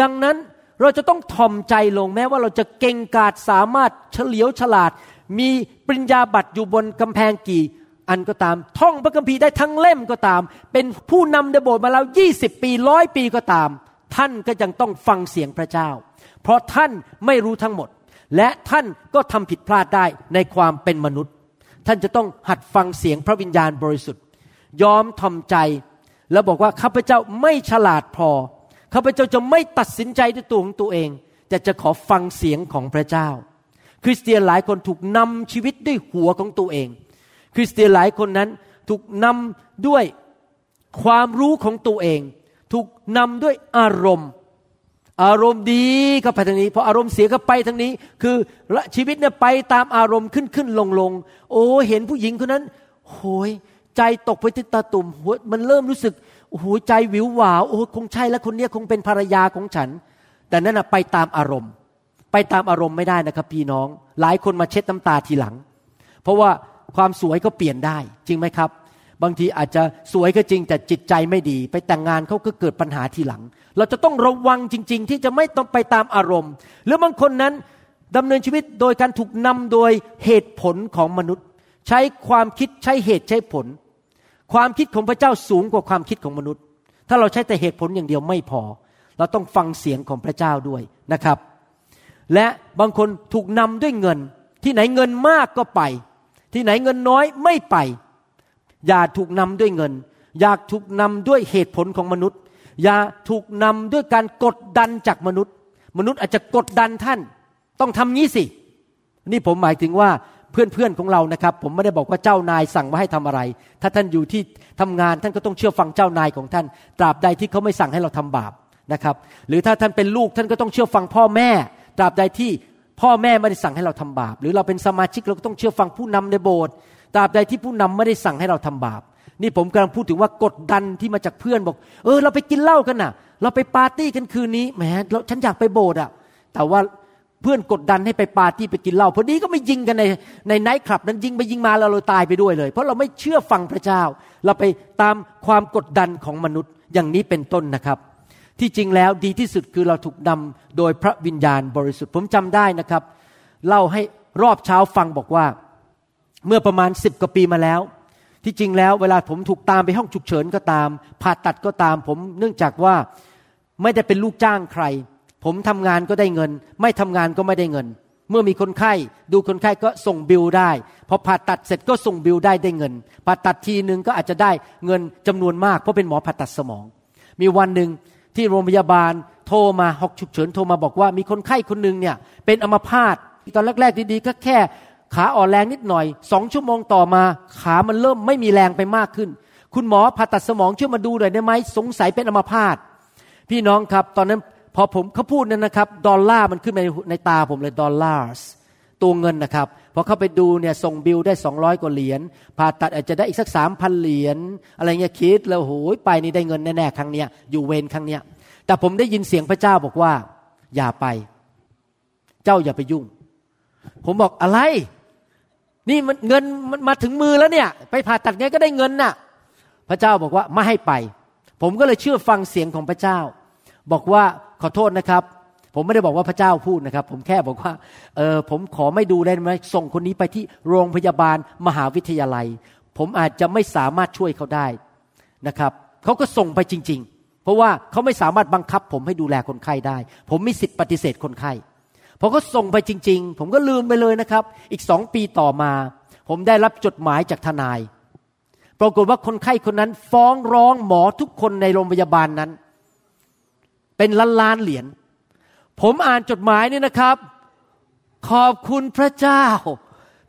ดังนั้นเราจะต้องถ่อมใจลงแม้ว่าเราจะเก่งกาจสามารถเฉลียวฉลาด มีปริญญาบัตรอยู่บนกำแพงกี่ อันก็ตาม ท่องพระคัมภีร์ได้ทั้งเล่มก็ตาม เป็นผู้นำในโบสถ์มาแล้วยี่สิบปีร้อยปีก็ตาม ท่านก็ยังต้องฟังเสียงพระเจ้า เพราะท่านไม่รู้ทั้งหมด และท่านก็ทำผิดพลาดได้ในความเป็นมนุษย์ ท่านจะต้องหัดฟังเสียงพระวิญญาณบริสุทธิ์ ยอมทำใจ แล้วบอกว่าข้าพเจ้าไม่ฉลาดพอข้าพเจ้าจะไม่ตัดสินใจด้วยตัวของตัวเอง แต่จะขอฟังเสียงของพระเจ้า คริสเตียนหลายคนถูกนำชีวิตด้วยหัวของตัวเอง คริสเตียนหลายคนนั้นถูกนำด้วยความรู้ของตัวเอง ถูกนำด้วยอารมณ์ อารมณ์ดีก็ไปทางนี้พออารมณ์เสียก็ไปทางนี้ คือชีวิตเนี่ยไปตามอารมณ์ขึ้นขึ้นลงลงโอ้เห็นผู้หญิงคนนั้นโหยใจตกไปที่ตาตุ่มหัวมันเริ่มรู้สึกโอ้โหใจวิวหวาวโอ้คงใช่แล้วคนนี้คงเป็นภรรยาของฉัน แต่นั่นนะไปตามอารมณ์ ไปตามอารมณ์ไม่ได้นะครับ พี่น้อง หลายคนมาเช็ดน้ำตาทีหลัง เพราะว่า ความสวยก็เปลี่ยนได้ จริงไหมครับ บางทีอาจจะสวยก็จริงแต่จิตใจไม่ดี ไปแต่งงานเขาก็เกิดปัญหาทีหลัง เราจะต้องระวังจริง ๆ ที่จะไม่ต้องไปตามอารมณ์ หรือบางคนนั้นดำเนินชีวิตโดยการถูกนำโดยเหตุผลของมนุษย์ ใช้ความคิดใช้เหตุใช้ผล ความคิดของพระเจ้าสูงกว่าความคิดของมนุษย์ ถ้าเราใช้แต่เหตุผลอย่างเดียวไม่พอ เราต้องฟังเสียงของพระเจ้าด้วยนะครับ และบางคนถูกนำด้วยเงิน ที่ไหนเงินมากก็ไป ที่ไหนเงินน้อยไม่ไป อย่าถูกนำด้วยเงิน อยากถูกนำด้วยเหตุผลของมนุษย์ อย่าถูกนำด้วยการกดดันจากมนุษย์ มนุษย์อาจจะกดดันท่าน ต้องทำงี้สิ นี่ผมหมายถึงว่าเพื่อนๆของเรานะครับ ผมไม่ได้บอกว่าเจ้านายสั่งว่าให้ทำอะไร ถ้าท่านอยู่ที่ทำงานท่านก็ต้องเชื่อฟังเจ้านายของท่าน ตราบใดที่เขาไม่สั่งให้เราทำบาปนะครับ หรือถ้าท่านเป็นลูกท่านก็ต้องเชื่อฟังพ่อแม่ ตราบใดที่ พ่อแม่ไม่ได้สั่งให้เราทำบาป หรือเราเป็นสมาชิกเราก็ต้องเชื่อฟังผู้นำในโบสถ์ตราบใดที่ผู้นำไม่ได้สั่งให้เราทำบาป นี่ผมกำลังพูดถึงว่ากดดันที่มาจากเพื่อนบอก เออ เราไปกินเหล้ากันน่ะ เราไปปาร์ตี้กันคืนนี้แหมฉันอยากไปโบสถ์อะ แต่ว่าเพื่อนกดดันให้ไปปาร์ตี้ไปกินเหล้าพอดีก็ไม่ยิงกันในในไนท์คลับนั้นยิงไปยิงมาแล้วเราตายไปด้วยเลย เพราะเราไม่เชื่อฟังพระเจ้า เราไปตามความกดดันของมนุษย์อย่างนี้เป็นต้นนะครับ ที่จริงแล้วดีที่สุดคือเราถูกนำโดยพระวิญญาณบริสุทธิ์ผมจำได้นะครับ เล่าให้รอบเช้าฟังบอกว่า เมื่อประมาณสิบกว่าปีมาแล้ว ที่จริงแล้วเวลาผมถูกตามไปห้องฉุกเฉินก็ตาม ผ่าตัดก็ตาม ผมเนื่องจากว่าไม่ได้เป็นลูกจ้างใคร ผมทำงานก็ได้เงิน ไม่ทำงานก็ไม่ได้เงิน เมื่อมีคนไข้ ดูคนไข้ก็ส่งบิลได้พอผ่าตัดเสร็จก็ส่งบิลได้ได้เงินผ่าตัดทีหนึ่งก็อาจจะได้เงินจำนวนมากเพราะเป็นหมอผ่าตัดสมอง มีวันหนึ่ง ที่โรงพยาบาลโทรมาหกฉุกเฉินโทรมาบอกว่ามีคนไข้คนหนึ่งเนี่ยเป็นอัมพาตตอนแรกๆดีๆก็แค่ขาอ่อนแรงนิดหน่อยสองชั่วโมงต่อมาขามันเริ่มไม่มีแรงไปมากขึ้น คุณหมอผ่าตัดสมองช่วยมาดูหน่อยได้ไหมสงสัยเป็นอัมพาตพี่น้องครับ ตอนนั้นพอผมเขาพูดนั่นนะครับ ดอลลาร์มันขึ้นในในตาผมเลยดอลลาร์ตัวเงินนะครับ อเข้าไปดูเนี่ยส่งบิลได้สองร้อยกว่าเหรียญผ่าตัดอาจจะได้อีกสักสามพันเหรียญอะไรเงี้ยคิดแล้วโหยไปนี่ได้เงินแน่ๆครั้งเนี้ยอยู่เวรครั้งเนี้ยแต่ผมได้ยินเสียงพระเจ้าบอกว่า อย่าไป เจ้าอย่าไปยุ่ง ผมบอกอะไร นี่มันเงินมันมาถึงมือแล้วเนี่ย ไปผ่าตัดไงก็ได้เงินน่ะ พระเจ้าบอกว่าไม่ให้ไป ผมก็เลยเชื่อฟังเสียงของพระเจ้า บอกว่าขอโทษนะครับ ผมไม่ได้บอกว่าพระเจ้าพูดนะครับ ผมแค่บอกว่าเออผมขอไม่ดูได้ไหมส่งคนนี้ไปที่โรงพยาบาลมหาวิทยาลัย ผมอาจจะไม่สามารถช่วยเขาได้นะครับเขาก็ส่งไปจริง ๆ เพราะว่าเขาไม่สามารถบังคับ ผมให้ดูแลคนไข้ได้ ผมมีสิทธิ์ปฏิเสธคนไข้พอเขาส่งไปจริง ๆ ผมก็ลืมไปเลยนะครับ อีกสองปีต่อมา ผมได้รับจดหมายจากทนาย ปรากฏว่าคนไข้คนนั้น ฟ้องร้องหมอทุกคนในโรงพยาบาลนั้น เป็นล้านล้านเหรียญ ผมอ่านจดหมายนี่นะครับ ขอบคุณพระเจ้า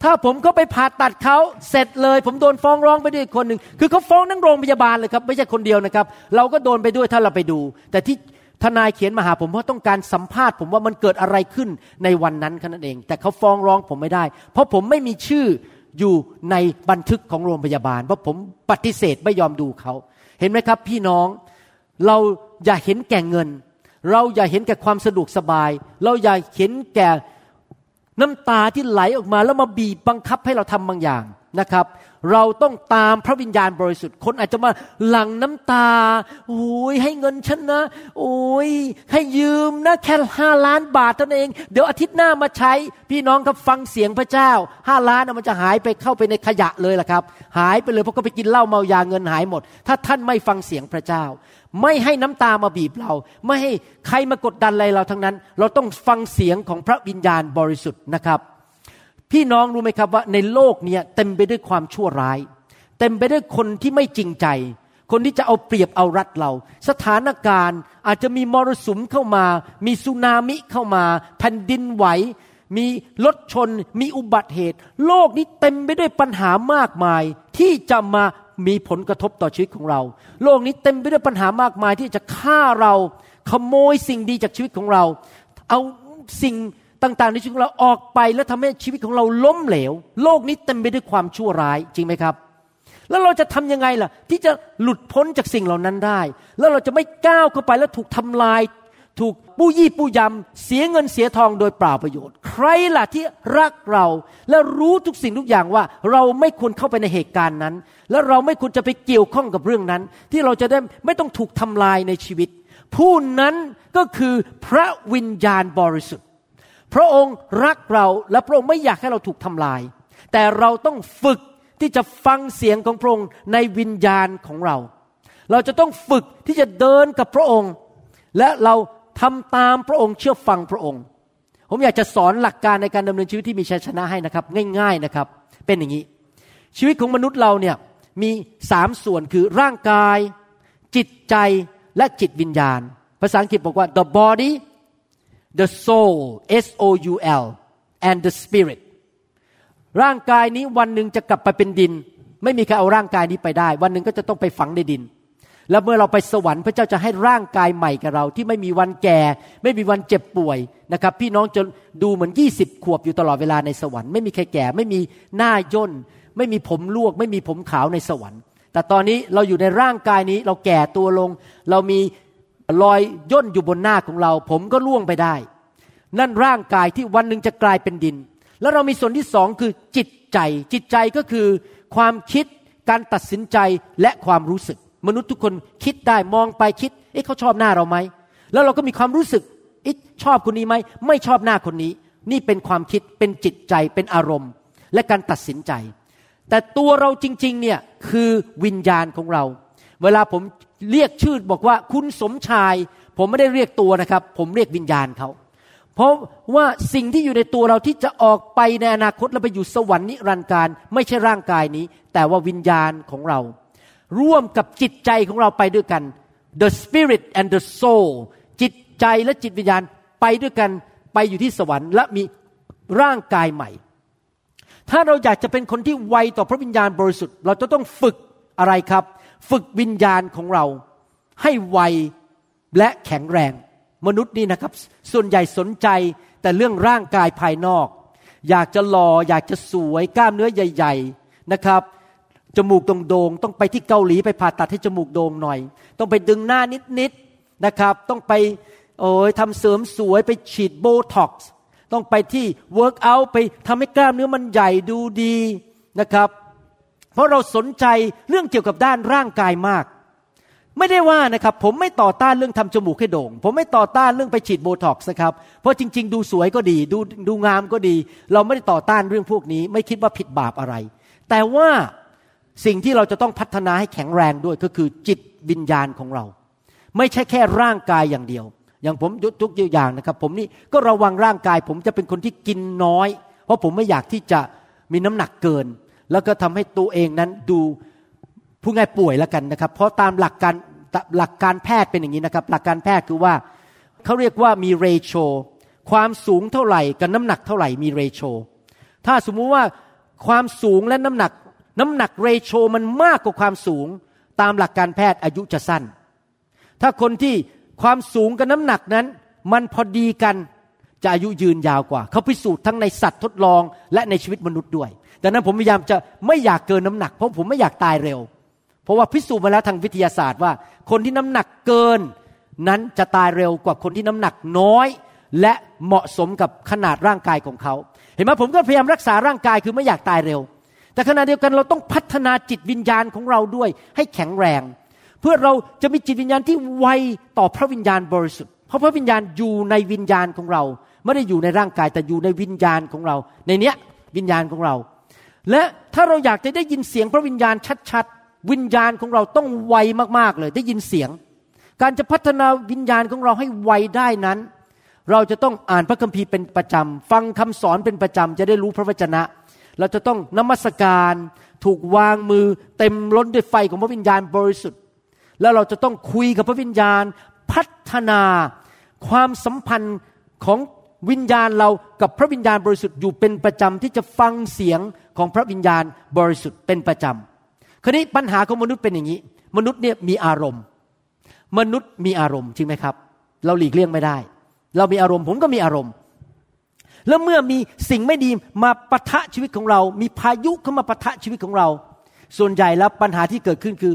ถ้าผมก็ไปผ่าตัดเขาเสร็จเลย ผมโดนฟ้องร้องไปด้วยคนหนึ่งคือเขาฟ้องทั้งโรงพยาบาลเลยครับ ไม่ใช่คนเดียวนะครับ เราก็โดนไปด้วยถ้าเราไปดู แต่ที่ทนายเขียนมาหาผมเพราะต้องการสัมภาษณ์ผมว่ามันเกิดอะไรขึ้นในวันนั้นแค่นั้นเอง แต่เขาฟ้องร้องผมไม่ได้ เพราะผมไม่มีชื่ออยู่ในบันทึกของโรงพยาบาลเพราะผมปฏิเสธไม่ยอมดูเขา เห็นไหมครับ พี่น้องเราอย่าเห็นแก่เงิน เราอย่าเห็นแก่ความสะดวกสบาย เราอย่าเห็นแก่น้ำตาที่ไหลออกมาแล้วมาบีบบังคับให้เราทำบางอย่างนะครับ เราต้องตามพระวิญญาณบริสุทธิ์ คนอาจจะมาหลั่งน้ำตาโอ้ยให้เงินฉันนะ โอ้ยให้ยืมนะแค่ห้าล้านบาทเท่านั้นเอง เดี๋ยวอาทิตย์หน้ามาใช้ พี่น้องครับฟังเสียงพระเจ้าห้าล้านมันจะหายไปเข้าไปในขยะเลยล่ะครับ หายไปเลยเพราะก็ไปกินเหล้าเมายาเงินหายหมด ถ้าท่านไม่ฟังเสียงพระเจ้า ไม่ให้น้ำตามาบีบเรา ไม่ให้ใครมากดดันอะไรเราทั้งนั้น เราต้องฟังเสียงของพระวิญญาณบริสุทธิ์นะครับ พี่น้องรู้ไหมครับว่าในโลกนี้เต็มไปด้วยความชั่วร้าย เต็มไปด้วยคนที่ไม่จริงใจ คนที่จะเอาเปรียบเอารัดเรา สถานการณ์อาจจะมีมรสุมเข้ามา มีสุนามิเข้ามา แผ่นดินไหวมีรถชน มีอุบัติเหตุ โลกนี้เต็มไปด้วยปัญหามากมายที่จะมา มีผลกระทบต่อชีวิตของเรา โลกนี้เต็มไปด้วยปัญหามากมายที่จะฆ่าเราขโมยสิ่งดีจากชีวิตของเรา เอาสิ่งต่างๆในชีวิตของเราออกไปแล้วทำให้ชีวิตของเราล้มเหลว โลกนี้เต็มไปด้วยความชั่วร้ายจริงไหมครับ แล้วเราจะทำยังไงล่ะ ที่จะหลุดพ้นจากสิ่งเหล่านั้นได้ แล้วเราจะไม่ก้าวเข้าไปแล้วถูกทำลาย ถูกปู้ยี่ปู้ยำเสียเงินเสียทองโดยเปล่าประโยชน์ ใครล่ะที่รักเราและรู้ทุกสิ่งทุกอย่างว่าเราไม่ควรเข้าไปในเหตุการณ์นั้น และเราไม่ควรจะไปเกี่ยวข้องกับเรื่องนั้น ที่เราจะได้ไม่ต้องถูกทำลายในชีวิต ผู้นั้นก็คือพระวิญญาณบริสุทธิ์ พระองค์รักเราและพระองค์ไม่อยากให้เราถูกทำลาย แต่เราต้องฝึกที่จะฟังเสียงของพระองค์ในวิญญาณของเรา เราจะต้องฝึกที่จะเดินกับพระองค์ และเรา ทำตามพระองค์เชื่อฟังพระองค์ ผมอยากจะสอนหลักการในการดำเนินชีวิตที่มีชัยชนะให้นะครับ ง่าย ๆนะครับ เป็นอย่างนี้ ชีวิตของมนุษย์เราเนี่ยมีสามส่วนคือร่างกาย จิตใจและจิตวิญญาณ ภาษาอังกฤษบอกว่า the body the soul S O U L and the spirit ร่างกายนี้วันหนึ่งจะกลับไปเป็นดิน ไม่มีใครเอาร่างกายนี้ไปได้ วันหนึ่งก็จะต้องไปฝังในดิน แล้วเมื่อเราไปสวรรค์พระเจ้าจะให้ร่างกายใหม่กับเรา ที่ไม่มีวันแก่ ไม่มีวันเจ็บป่วยนะครับ พี่น้องจะดูเหมือนยี่สิบขวบอยู่ตลอดเวลาในสวรรค์ไม่มีใครแก่ ไม่มีหน้าย่น ไม่มีผมลวก ไม่มีผมขาวในสวรรค์ แต่ตอนนี้เราอยู่ในร่างกายนี้เราแก่ตัวลง เรามีรอยย่นอยู่บนหน้าของเรา ผมก็ล่วงไปได้ นั่นร่างกายที่วันหนึ่งจะกลายเป็นดิน แล้วเรามีส่วนที่สองคือจิตใจ จิตใจก็คือความคิดการตัดสินใจและความรู้สึก มนุษย์ทุกคนคิดได้มองไปคิด เอ๊ะเขาชอบหน้าเราไหม แล้วเราก็มีความรู้สึกเอ๊ะชอบคนนี้ไหม ไม่ชอบหน้าคนนี้ นี่เป็นความคิดเป็นจิตใจเป็นอารมณ์ และการตัดสินใจ แต่ตัวเราจริง ๆ เนี่ยคือวิญญาณของเรา เวลาผมเรียกชื่อบอกว่าคุณสมชาย ผมไม่ได้เรียกตัวนะครับ ผมเรียกวิญญาณเขาเพราะว่าสิ่งที่อยู่ในตัวเราที่จะออกไปในอนาคตแล้วไปอยู่สวรรค์นิรันดร์การ ไม่ใช่ร่างกายนี้ แต่ว่าวิญญาณของเรา ร่วมกับจิตใจของเราไปด้วยกัน the spirit and the soul จิตใจและจิตวิญญาณไปด้วยกันไปอยู่ที่สวรรค์และมีร่างกายใหม่ ถ้าเราอยากจะเป็นคนที่ไวต่อพระวิญญาณบริสุทธิ์ เราจะต้องฝึกอะไรครับ ฝึกวิญญาณของเรา ให้ไวและแข็งแรง มนุษย์นี่นะครับ ส่วนใหญ่สนใจแต่เรื่องร่างกายภายนอก อยากจะหล่ออยากจะสวยกล้ามเนื้อใหญ่ ๆนะครับ จมูกตรงโดงต้องไปที่เกาหลีไปผ่าตัดให้จมูกโด่งหน่อย ต้องไปดึงหน้านิดๆนะครับ ต้องไปโอ้ยทำเสริมสวยไปฉีดโบท็อกซ์ต้องไปที่ workout ไปทำให้กล้ามเนื้อมันใหญ่ดูดีนะครับ เพราะเราสนใจเรื่องเกี่ยวกับด้านร่างกายมาก ไม่ได้ว่านะครับ ผมไม่ต่อต้านเรื่องทำจมูกให้โด่ง ผมไม่ต่อต้านเรื่องไปฉีดโบท็อกซ์นะครับ เพราะจริง ๆ ดูสวยก็ดี ดูดูงามก็ดี เราไม่ได้ต่อต้านเรื่องพวกนี้ ไม่คิดว่าผิดบาปอะไร แต่ว่า สิ่งที่เราจะต้องพัฒนาให้แข็งแรงด้วยก็คือจิตวิญญาณของเรา ไม่ใช่แค่ร่างกายอย่างเดียว อย่างผมยกทุกอย่างนะครับ ผมนี่ก็ระวังร่างกาย ผมจะเป็นคนที่กินน้อย เพราะผมไม่อยากที่จะมีน้ำหนักเกิน แล้วก็ทำให้ตัวเองนั้นดูผู้ง่ายป่วยแล้วกันนะครับ เพราะตามหลักการหลักการแพทย์เป็นอย่างนี้นะครับ หลักการแพทย์คือว่าเขาเรียกว่ามีเรโชความสูงเท่าไหร่กับน้ำหนักเท่าไหร่มีเรโชถ้าสมมุติว่าความสูงและน้ำหนัก น้ำหนักเรโชมันมากกว่าความสูง ตามหลักการแพทย์อายุจะสั้น ถ้าคนที่ความสูงกับน้ำหนักนั้น มันพอดีกันจะอายุยืนยาวกว่า เขาพิสูจน์ทั้งในสัตว์ทดลองและในชีวิตมนุษย์ด้วยดังนั้นผมพยายามจะไม่อยากเกินน้ำหนัก เพราะผมไม่อยากตายเร็ว เพราะว่าพิสูจน์มาแล้วทางวิทยาศาสตร์ว่า คนที่น้ำหนักเกินนั้นจะตายเร็วกว่าคนที่น้ำหนักน้อย และเหมาะสมกับขนาดร่างกายของเขา เห็นไหมผมก็พยายามรักษาร่างกายคือไม่อยากตายเร็ว แต่ขณะเดียวกันเราต้องพัฒนาจิตวิญญาณของเราด้วย ให้แข็งแรง เพื่อเราจะมีจิตวิญญาณที่ไวต่อพระวิญญาณบริสุทธิ์เพราะพระวิญญาณอยู่ในวิญญาณของเรา ไม่ได้อยู่ในร่างกายแต่อยู่ในวิญญาณของเรา ในเนี้ยวิญญาณของเรา และถ้าเราอยากจะได้ยินเสียงพระวิญญาณชัดๆวิญญาณของเราต้องไวมากๆเลยได้ยินเสียง การจะพัฒนาวิญญาณของเราให้ไวได้นั้น เราจะต้องอ่านพระคัมภีร์เป็นประจำฟังคำสอนเป็นประจำจะได้รู้พระวจนะ เราจะต้องนมัสการถูกวางมือเต็มล้นด้วยไฟของพระวิญญาณบริสุทธิ์ แล้วเราจะต้องคุยกับพระวิญญาณพัฒนาความสัมพันธ์ของวิญญาณเรากับพระวิญญาณบริสุทธิ์อยู่เป็นประจำที่จะฟังเสียงของพระวิญญาณบริสุทธิ์เป็นประจำคราวนี้ปัญหาของมนุษย์เป็นอย่างนี้ มนุษย์เนี่ยมีอารมณ์ มนุษย์มีอารมณ์จริงไหมครับ เราหลีกเลี่ยงไม่ได้ เรามีอารมณ์ผมก็มีอารมณ์ แล้วเมื่อมีสิ่งไม่ดีมาปะทะชีวิตของเรา มีพายุเข้ามาปะทะชีวิตของเรา ส่วนใหญ่แล้วปัญหาที่เกิดขึ้นคือ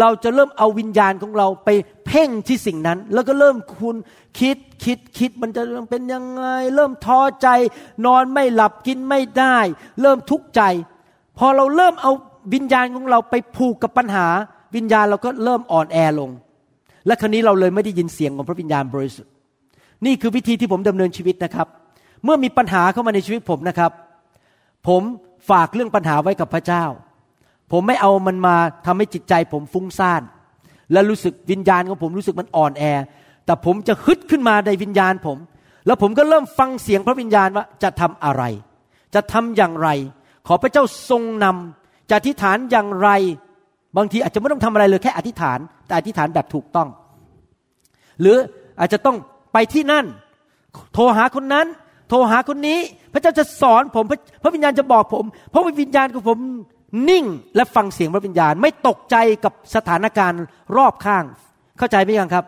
เราจะเริ่มเอาวิญญาณของเราไปเพ่งที่สิ่งนั้น แล้วก็เริ่มคุณคิดคิดคิดมันจะเป็นยังไง เริ่มท้อใจ นอนไม่หลับกินไม่ได้ เริ่มทุกข์ใจ พอเราเริ่มเอาวิญญาณของเราไปผูกกับปัญหา วิญญาณเราก็เริ่มอ่อนแอลง และครั้นี้เราเลยไม่ได้ยินเสียงของพระวิญญาณบริสุทธิ์นี่คือวิธีที่ผมดำเนินชีวิตนะครับ เมื่อมีปัญหาเข้ามาในชีวิตผมนะครับ ผมฝากเรื่องปัญหาไว้กับพระเจ้า ผมไม่เอามันมาทำให้จิตใจผมฟุ้งซ่าน และรู้สึกวิญญาณของผมรู้สึกมันอ่อนแอ แต่ผมจะฮึดขึ้นมาในวิญญาณผม แล้วผมก็เริ่มฟังเสียงพระวิญญาณว่าจะทำอะไร จะทำอย่างไร ขอพระเจ้าทรงนำจะอธิษฐานอย่างไร บางทีอาจจะไม่ต้องทำอะไรเลยแค่อธิษฐาน แต่อธิษฐานแบบถูกต้อง หรืออาจจะต้องไปที่นั่น โทรหาคนนั้น โทรหาคนนี้ พระเจ้าจะสอนผม พระวิญญาณจะบอกผม เพราะวิญญาณของผมนิ่งและฟังเสียงพระวิญญาณ ไม่ตกใจกับสถานการณ์รอบข้าง เข้าใจไหมยังครับ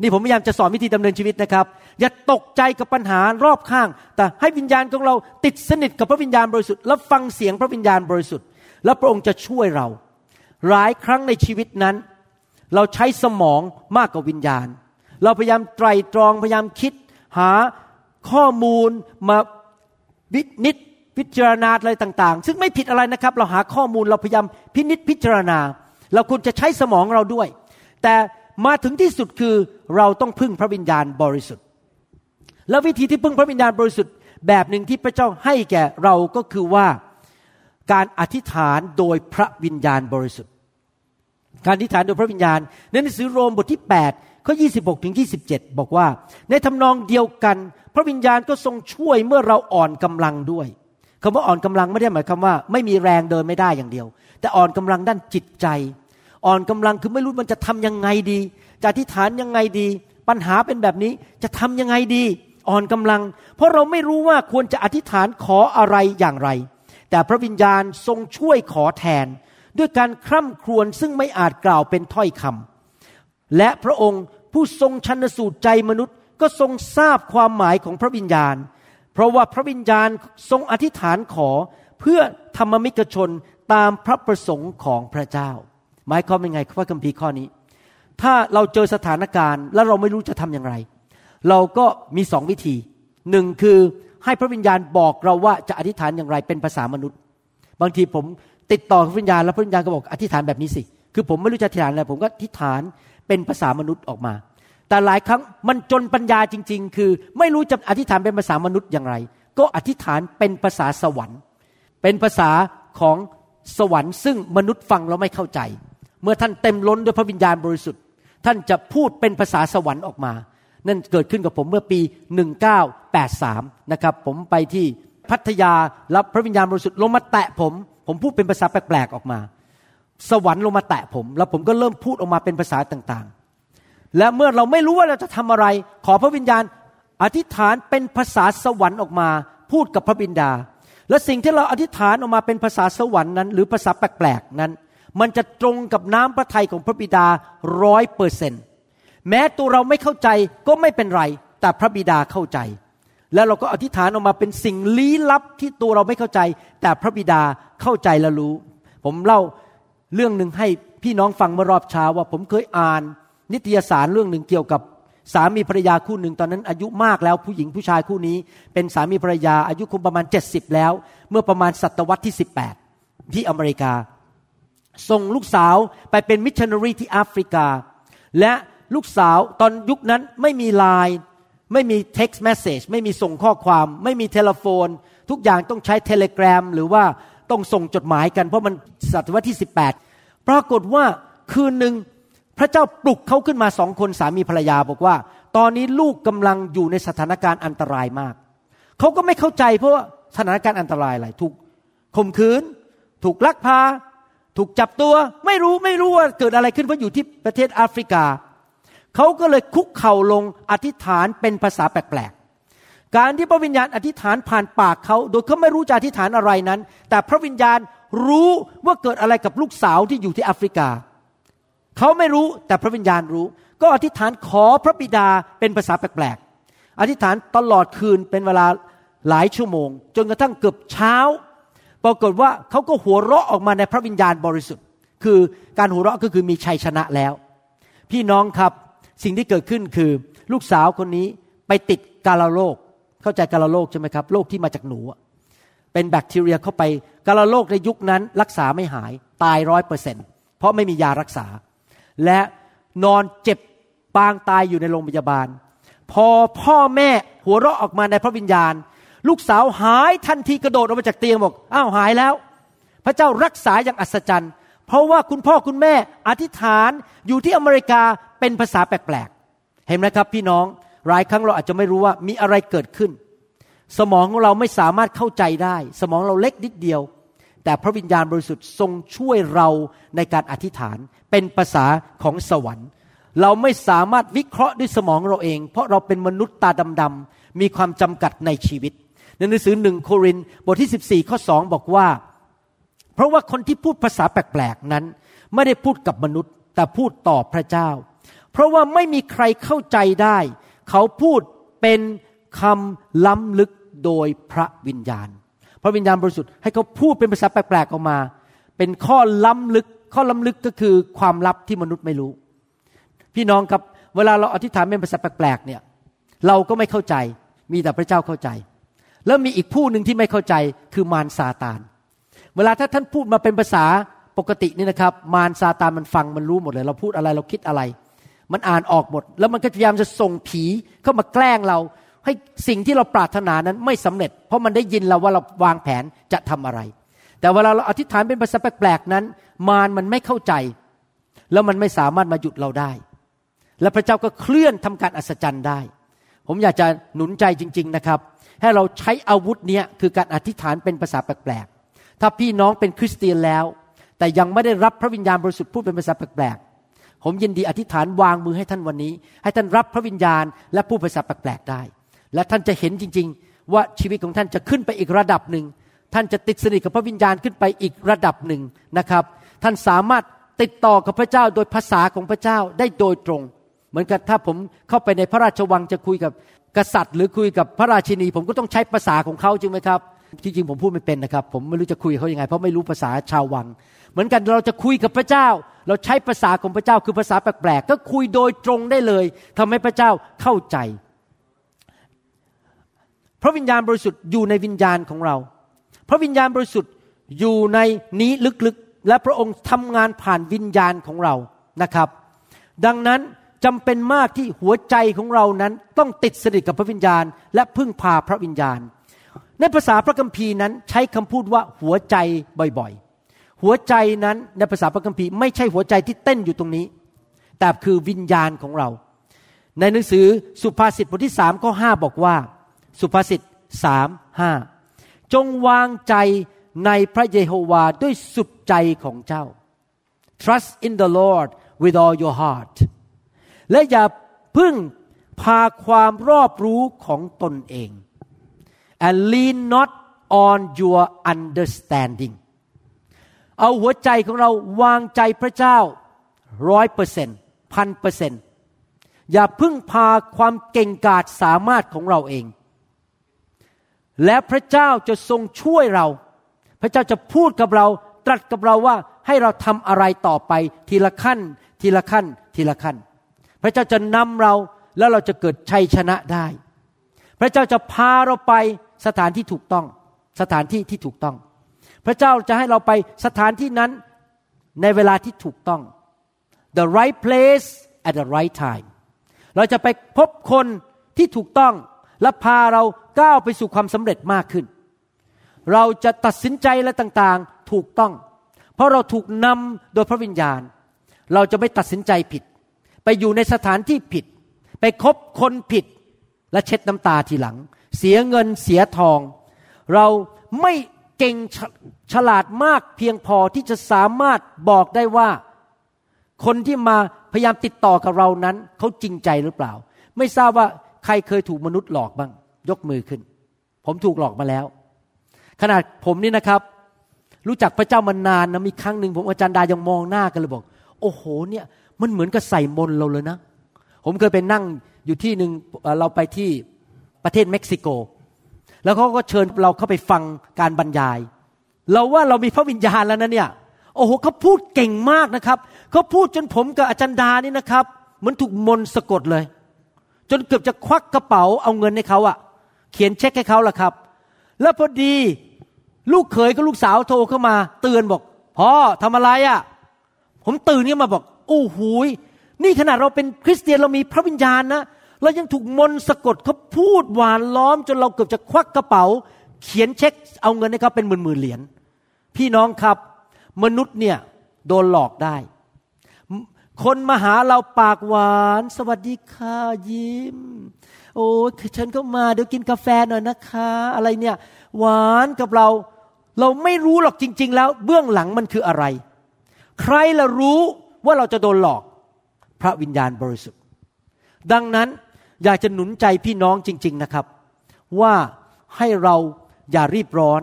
นี่ผมพยายามจะสอนวิธีดำเนินชีวิตนะครับ อย่าตกใจกับปัญหารอบข้าง แต่ให้วิญญาณของเราติดสนิทกับพระวิญญาณบริสุทธิ์และฟังเสียงพระวิญญาณบริสุทธิ์ แล้วพระองค์จะช่วยเรา หลายครั้งในชีวิตนั้น เราใช้สมองมากกว่าวิญญาณ เราพยายามไตรตรองพยายามคิดหา ข้อมูลมาวินิจพิจารณาอะไรต่าง ๆ ซึ่งไม่ผิดอะไรนะครับ เราหาข้อมูลเราพยายามพินิจพิจารณา เราควรจะใช้สมองเราด้วย แต่มาถึงที่สุดคือเราต้องพึ่งพระวิญญาณบริสุทธิ์ แล้ววิธีที่พึ่งพระวิญญาณบริสุทธิ์ แบบหนึ่งที่พระเจ้าให้แก่เราก็คือว่าการอธิษฐานโดยพระวิญญาณบริสุทธิ์ การอธิษฐานโดยพระวิญญาณในหนังสือโรมบทที่8ข้อ26ถึง27 บอกว่า ในทำนองเดียวกัน พระวิญญาณก็ทรงช่วยเมื่อเราอ่อนกำลังด้วยคำว่าอ่อนกำลังไม่ได้หมายความว่า ไม่มีแรงเดินไม่ได้อย่างเดียว แต่อ่อนกำลังด้านจิตใจ อ่อนกำลังคือไม่รู้มันจะทํำยังไงดี จะอธิษฐานยังไงดี ปัญหาเป็นแบบนี้จะทำยังไงดี อ่อนกำลัง เพราะเราไม่รู้ว่าควรจะอธิษฐานขออะไรอย่างไร แต่พระวิญญาณทรงช่วยขอแทน ด้วยการคร่ำครวญซึ่งไม่อาจกล่าวเป็นถ้อยคำและพระองค์ผู้ทรงชันสูตรใจมนุษย์ ก็ทรงทราบความหมายของพระวิญญาณ เพราะว่าพระวิญญาณทรงอธิษฐานขอเพื่อธรรมมิกชนตามพระประสงค์ของพระเจ้า หมายความเป็นไงพระคัมภีร์ข้อนี้ ถ้าเราเจอสถานการณ์ แล้วเราไม่รู้จะทำอย่างไร เราก็มีสองวิธีหนึ่งคือให้พระวิญญาณบอกเราว่าจะอธิษฐานอย่างไรเป็นภาษามนุษย์ บางทีผมติดต่อพระวิญญาณแล้วพระวิญญาณก็บอกอธิษฐานแบบนี้สิ คือผมไม่รู้จะอธิษฐานอะไรผมก็อธิษฐานเป็นภาษามนุษย์ออกมา แต่หลายครั้งมันจนปัญญาจริง ๆ คือ ไม่รู้จะอธิษฐานเป็นภาษามนุษย์อย่างไร ก็อธิษฐานเป็นภาษาสวรรค์ เป็นภาษาของสวรรค์ ซึ่งมนุษย์ฟังแล้วไม่เข้าใจ เมื่อท่านเต็มล้นด้วยพระวิญญาณบริสุทธิ์ ท่านจะพูดเป็นภาษาสวรรค์ออกมา นั่นเกิดขึ้นกับผมเมื่อปี 1983 นะครับ ผมไปที่พัทยารับพระวิญญาณบริสุทธิ์ลงมาแตะผม ผมพูดเป็นภาษาแปลกๆออกมา สวรรค์ลงมาแตะผม แล้วผมก็เริ่มพูดออกมาเป็นภาษาต่างๆ และเมื่อเราไม่รู้ว่าเราจะทำอะไร ขอพระวิญญาณ อธิษฐานเป็นภาษาสวรรค์ออกมา พูดกับพระบิดา และสิ่งที่เราอธิษฐานออกมาเป็นภาษาสวรรค์นั้น หรือภาษาแปลกๆนั้น มันจะตรงกับน้ำพระทัยของพระบิดาร้อยเปอร์เซนต์แม้ตัวเราไม่เข้าใจก็ไม่เป็นไร แต่พระบิดาเข้าใจ แล้วเราก็อธิษฐานออกมาเป็นสิ่งลี้ลับที่ตัวเราไม่เข้าใจ แต่พระบิดาเข้าใจและรู้ ผมเล่าเรื่องหนึ่งให้พี่น้องฟังเมื่อรอบเช้าว่าผมเคยอ่าน นิตยสารเรื่องหนึ่งเกี่ยวกับสามีภรรยาคู่หนึ่งตอนนั้นอายุมากแล้วผู้หญิงผู้ชายคู่นี้ เป็นสามีภรรยาอายุคงประมาณ 70 แล้ว เมื่อประมาณศตวรรษที่ 18 ที่อเมริกา ส่งลูกสาวไปเป็นมิชชันนารีที่แอฟริกา และลูกสาวตอนยุคนั้นไม่มีไลน์ไม่มี text message ไม่มีส่งข้อความ ไม่มี telephone ทุกอย่างต้องใช้ telegraph หรือว่าต้องส่งจดหมายกันเพราะมันศตวรรษที่ 18 ปรากฏว่าคืนหนึ่ง พระเจ้าปลุกเขาขึ้นมาสองคนสามีภรรยาบอกว่า ตอนนี้ลูกกำลังอยู่ในสถานการณ์อันตรายมาก เขาก็ไม่เข้าใจเพราะว่าสถานการณ์อันตรายอะไรถูกข่มขืน ถูกลักพา ถูกจับตัว ไม่รู้ไม่รู้ว่าเกิดอะไรขึ้นเพราะอยู่ที่ประเทศแอฟริกา เขาก็เลยคุกเข่าลงอธิษฐานเป็นภาษาแปลกๆ การที่พระวิญญาณอธิษฐานผ่านปากเขาโดยเขาไม่รู้จะอธิษฐานอะไรนั้น แต่พระวิญญาณรู้ว่าเกิดอะไรกับลูกสาวที่อยู่ที่แอฟริกา เขาไม่รู้แต่พระวิญญาณรู้ ก็อธิษฐานขอพระบิดาเป็นภาษาแปลกๆ อธิษฐานตลอดคืนเป็นเวลาหลายชั่วโมง จนกระทั่งเกือบเช้า ปรากฏว่าเขาก็หัวเราะออกมาในพระวิญญาณบริสุทธิ์ คือการหัวเราะก็คือมีชัยชนะแล้ว พี่น้องครับสิ่งที่เกิดขึ้นคือลูกสาวคนนี้ไปติดกาลาโรคเข้าใจกาลาโรคใช่ไหมครับโรคที่มาจากหนูเป็นแบคทีเรียเข้าไปกาลาโรคในยุคนั้นรักษาไม่หายตายร้อยเปอร์เซ็นเพราะไม่มียารักษา และนอนเจ็บปางตายอยู่ในโรงพยาบาล พอพ่อแม่หัวเราะออกมาในพระวิญญาณ ลูกสาวหายทันทีกระโดดออกมาจากเตียงบอกอ้าวหายแล้ว พระเจ้ารักษาอย่างอัศจรรย์ เพราะว่าคุณพ่อคุณแม่อธิษฐานอยู่ที่อเมริกาเป็นภาษาแปลกๆ เห็นไหมครับพี่น้องหลายครั้งเราอาจจะไม่รู้ว่ามีอะไรเกิดขึ้น สมองของเราไม่สามารถเข้าใจได้ สมองเราเล็กนิดเดียว แต่พระวิญญาณบริสุทธิ์ทรงช่วยเราในการอธิษฐานเป็นภาษาของสวรรค์ เราไม่สามารถวิเคราะห์ด้วยสมองเราเอง เพราะเราเป็นมนุษย์ตาดำๆมีความจำกัดในชีวิตในหนังสือหนึ่งโครินบทที่ 14 ข้อสองบอกว่า เพราะว่าคนที่พูดภาษาแปลกๆนั้น ไม่ได้พูดกับมนุษย์ แต่พูดต่อพระเจ้า เพราะว่าไม่มีใครเข้าใจได้ เขาพูดเป็นคำล้ำลึกโดยพระวิญญาณ ระวิญญาณบริสุทธิ์ให้เขาพูดเป็นภาษาแปลกๆออกมา เป็นข้อล้ำลึก ข้อล้ำลึกก็คือความลับที่มนุษย์ไม่รู้ พี่น้องครับเวลาเราอธิษฐานเป็นภาษาแปลกๆเนี่ยเราก็ไม่เข้าใจ มีแต่พระเจ้าเข้าใจ แล้วมีอีกผู้หนึ่งที่ไม่เข้าใจคือมารซาตาน เวลาถ้าท่านพูดมาเป็นภาษาปกตินี่นะครับ มารซาตานมันฟังมันรู้หมดเลย เราพูดอะไรเราคิดอะไร มันอ่านออกหมด แล้วมันก็พยายามจะส่งผีเข้ามาแกล้งเรา ให้สิ่งที่เราปรารถนานั้นไม่สำเร็จ เพราะมันได้ยินเราว่าเราวางแผนจะทำอะไร แต่เวลาเราอธิษฐานเป็นภาษาแปลกๆนั้น มารมันไม่เข้าใจ แล้วมันไม่สามารถมาหยุดเราได้ และพระเจ้าก็เคลื่อนทำการอัศจรรย์ได้ ผมอยากจะหนุนใจจริง ๆนะครับ ให้เราใช้อาวุธเนี้ยคือการอธิษฐานเป็นภาษาแปลกๆถ้าพี่น้องเป็นคริสเตียนแล้ว แต่ยังไม่ได้รับพระวิญญาณบริสุทธิ์พูดเป็นภาษาแปลกๆผมยินดีอธิษฐานวางมือให้ท่านวันนี้ ให้ท่านรับพระวิญญาณและพูดภาษาแปลกๆได้ และท่านจะเห็นจริง ๆ ว่าชีวิตของท่านจะขึ้นไปอีกระดับหนึ่ง ท่านจะติดสนิทกับพระวิญญาณขึ้นไปอีกระดับหนึ่งนะครับ ท่านสามารถติดต่อกับพระเจ้าโดยภาษาของพระเจ้าได้โดยตรง เหมือนกับถ้าผมเข้าไปในพระราชวังจะคุยกับกษัตริย์ หรือคุยกับพระราชินี ผมก็ต้องใช้ภาษาของเขาจริงไหมครับที่จริงผมพูดไม่เป็นนะครับ ผมไม่รู้จะคุยเขายังไง เพราะไม่รู้ภาษาชาววัง เหมือนกันเราจะคุยกับพระเจ้า เราใช้ภาษาของพระเจ้าคือภาษาแปลกๆก็คุยโดยตรงได้เลยทำให้พระเจ้าเข้าใจ ระวิญญาณบริสุทธิ์อยู่ในวิญญาณของเรา พระวิญญาณบริสุทธิ์อยู่ในนี้ลึกๆ และพระองค์ทำงานผ่านวิญญาณของเรานะครับ ดังนั้นจำเป็นมากที่หัวใจของเรานั้นต้องติดสนิทกับพระวิญญาณ และพึ่งพาพระวิญญาณ ในภาษาพระคัมภีร์นั้นใช้คำพูดว่าหัวใจบ่อยๆ หัวใจนั้นในภาษาพระคัมภีร์ไม่ใช่หัวใจที่เต้นอยู่ตรงนี้ แต่คือวิญญาณของเรา ในหนังสือสุภาษิตบทที่สามข้อห้าบอกว่า สุภาษิตสามห้าจงวางใจในพระเยโฮวาด้วยสุดใจของเจ้า trust in the Lord with all your heart และอย่าพึ่งพาความรอบรู้ของตนเอง and lean not on your understanding เอาหัวใจของเราวางใจพระเจ้าร้อยเปอร์เซ็นต์พันเปอร์เซ็นต์อย่าพึ่งพาความเก่งกาจสามารถของเราเอง และพระเจ้าจะทรงช่วยเรา พระเจ้าจะพูดกับเรา ตรัสกับเราว่าให้เราทำอะไรต่อไป ทีละขั้น ทีละขั้น ทีละขั้น พระเจ้าจะนำเราแล้วเราจะเกิดชัยชนะได้ พระเจ้าจะพาเราไปสถานที่ถูกต้อง สถานที่ที่ถูกต้อง พระเจ้าจะให้เราไปสถานที่นั้นในเวลาที่ถูกต้อง the right place at the right time เราจะไปพบคนที่ถูกต้องและพาเรา ก้าวไปสู่ความสำเร็จมากขึ้น เราจะตัดสินใจและต่างๆถูกต้อง เพราะเราถูกนำโดยพระวิญญาณ เราจะไม่ตัดสินใจผิด ไปอยู่ในสถานที่ผิด ไปคบคนผิด และเช็ดน้ำตาทีหลัง เสียเงินเสียทอง เราไม่เก่งฉฉลาดมากเพียงพอที่จะสามารถบอกได้ว่า คนที่มาพยายามติดต่อกับเรานั้น เขาจริงใจหรือเปล่า ไม่ทราบว่าใครเคยถูกมนุษย์หลอกบ้าง ยกมือขึ้น ผมถูกหลอกมาแล้ว ขนาดผมนี่นะครับ รู้จักพระเจ้ามานานนะมีครั้งหนึ่งผมอาจารย์ดายังมองหน้ากันเลยบอก โอ้โหเนี่ยมันเหมือนกับใส่มนเราเลยนะ ผมเคยไปนั่งอยู่ที่หนึ่งเราไปที่ประเทศเม็กซิโก แล้วเขาก็เชิญเราเข้าไปฟังการบรรยาย เราว่าเรามีพระวิญญาณแล้วนะเนี่ยโอ้โหเขาพูดเก่งมากนะครับเขาพูดจนผมกับอาจารย์ดานี่นะครับ เหมือนถูกมนสะกดเลย จนเกือบจะควักกระเป๋าเอาเงินให้เขาอะ เขียนเช็คให้เขาล่ะครับ แล้วพอดีลูกเขยกับลูกสาวโทรเข้ามา เตือนบอกพ่อทำอะไรอะผมตื่นขึ้นมาบอกโอ้โหยนี่ขนาดเราเป็นคริสเตียนเรามีพระวิญญาณนะเรายังถูกมนต์สะกดเขาพูดหวานล้อม จนเราเกือบจะควักกระเป๋า เขียนเช็คเอาเงินให้เขาเป็นหมื่นหมื่นเหรียญพี่น้องครับ มนุษย์เนี่ยโดนหลอกได้ คนมาหาเราปากหวาน สวัสดีค่ะยิ้ม โอ้ฉันก็มาเดี๋ยวกินกาแฟหน่อยนะคะ อะไรเนี่ย หวานกับเรา เราไม่รู้หรอกจริง ๆ แล้ว เบื้องหลังมันคืออะไร ใครละรู้ว่าเราจะโดนหลอก พระวิญญาณบริสุทธิ์ ดังนั้นอยากจะหนุนใจพี่น้องจริง ๆนะครับ ว่าให้เราอย่ารีบร้อน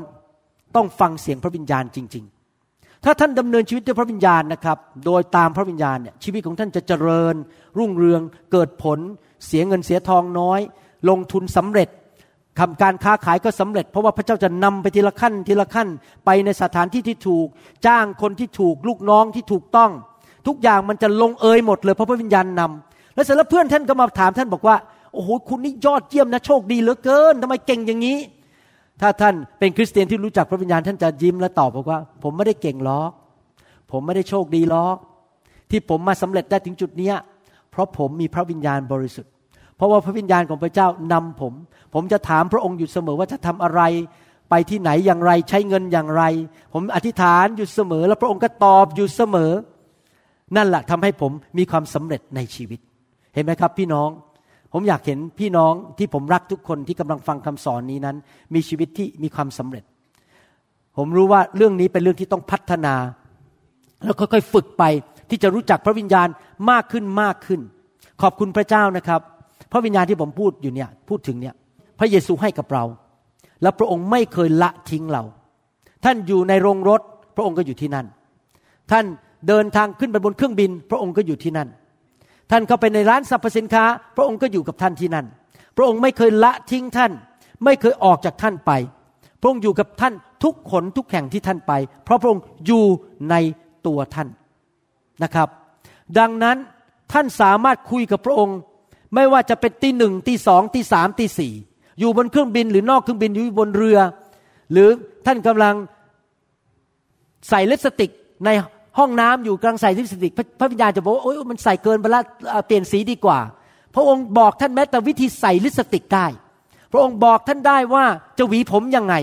ต้องฟังเสียงพระวิญญาณจริง ๆถ้าท่านดำเนินชีวิตด้วยพระวิญญาณนะครับ โดยตามพระวิญญาณเนี่ยชีวิตของท่านจะเจริญ รุ่งเรืองเกิดผล เสียเงินเสียทองน้อย ลงทุนสำเร็จทำการค้าขายก็สำเร็จ เพราะว่าพระเจ้าจะนำไปทีละขั้นทีละขั้นไปในสถานที่ที่ถูก จ้างคนที่ถูกลูกน้องที่ถูกต้อง ทุกอย่างมันจะลงเอยหมดเลยเพราะพระวิญญาณนำแล้วเสร็จแล้วเพื่อนท่านก็มาถามท่านบอกว่าโอ้โหคุณนี่ยอดเยี่ยมนะโชคดีเหลือเกินทำไมเก่งอย่างนี้ ถ้าท่านเป็นคริสเตียนที่รู้จักพระวิญญาณท่านจะยิ้มและตอบบอกว่า ผมไม่ได้เก่งหรอก ผมไม่ได้โชคดีหรอก ที่ผมมาสำเร็จได้ถึงจุดเนี้ยเพราะผมมีพระวิญญาณบริสุทธิ์ ราะว่าพระวิญญาณของพระเจ้านำผม ผมจะถามพระองค์อยู่เสมอว่าจะทำอะไร ไปที่ไหนอย่างไรใช้เงินอย่างไร ผมอธิษฐานอยู่เสมอ แล้วพระองค์ก็ตอบอยู่เสมอ นั่นแหละทำให้ผมมีความสำเร็จในชีวิต เห็นไหมครับพี่น้อง ผมอยากเห็นพี่น้องที่ผมรักทุกคนที่กำลังฟังคำสอนนี้นั้น มีชีวิตที่มีความสำเร็จ ผมรู้ว่าเรื่องนี้เป็นเรื่องที่ต้องพัฒนา แล้วค่อยๆฝึกไปที่จะรู้จักพระวิญญาณมากขึ้นมากขึ้น ขอบคุณพระเจ้านะครับ พระวิญญาณที่ผมพูดอยู่เนี่ยพูดถึงเนี่ยพระเยซูให้กับเรา แล้วพระองค์ไม่เคยละทิ้งเรา ท่านอยู่ในโรงรถ พระองค์ก็อยู่ที่นั่น ท่านเดินทางขึ้นไปบนเครื่องบิน พระองค์ก็อยู่ที่นั่น ท่านเข้าไปในร้านสรรพสินค้า พระองค์ก็อยู่กับท่านที่นั่น พระองค์ไม่เคยละทิ้งท่าน ไม่เคยออกจากท่านไป พระองค์อยู่กับท่านทุกขนทุกแห่งที่ท่านไป เพราะพระองค์อยู่ในตัวท่านนะครับ ดังนั้นท่านสามารถคุยกับพระองค์ ไม่ว่าจะเป็นตีหนึ่งตีสองตีสามตีสี่อยู่บนเครื่องบินหรือนอกเครื่องบินอยู่บนเรือ หรือท่านกำลังใส่ลิปสติกในห้องน้ำอยู่กำลังใส่ลิปสติก พระพิญญาณจะบอกว่าโอ๊ยมันใส่เกินไปล้วเอาเปลี่ยนสีดีกว่า พระองค์บอกท่านแม้แต่วิธีใส่ลิปสติกได้ พระองค์บอกท่านได้ว่าจะหวีผมยังไง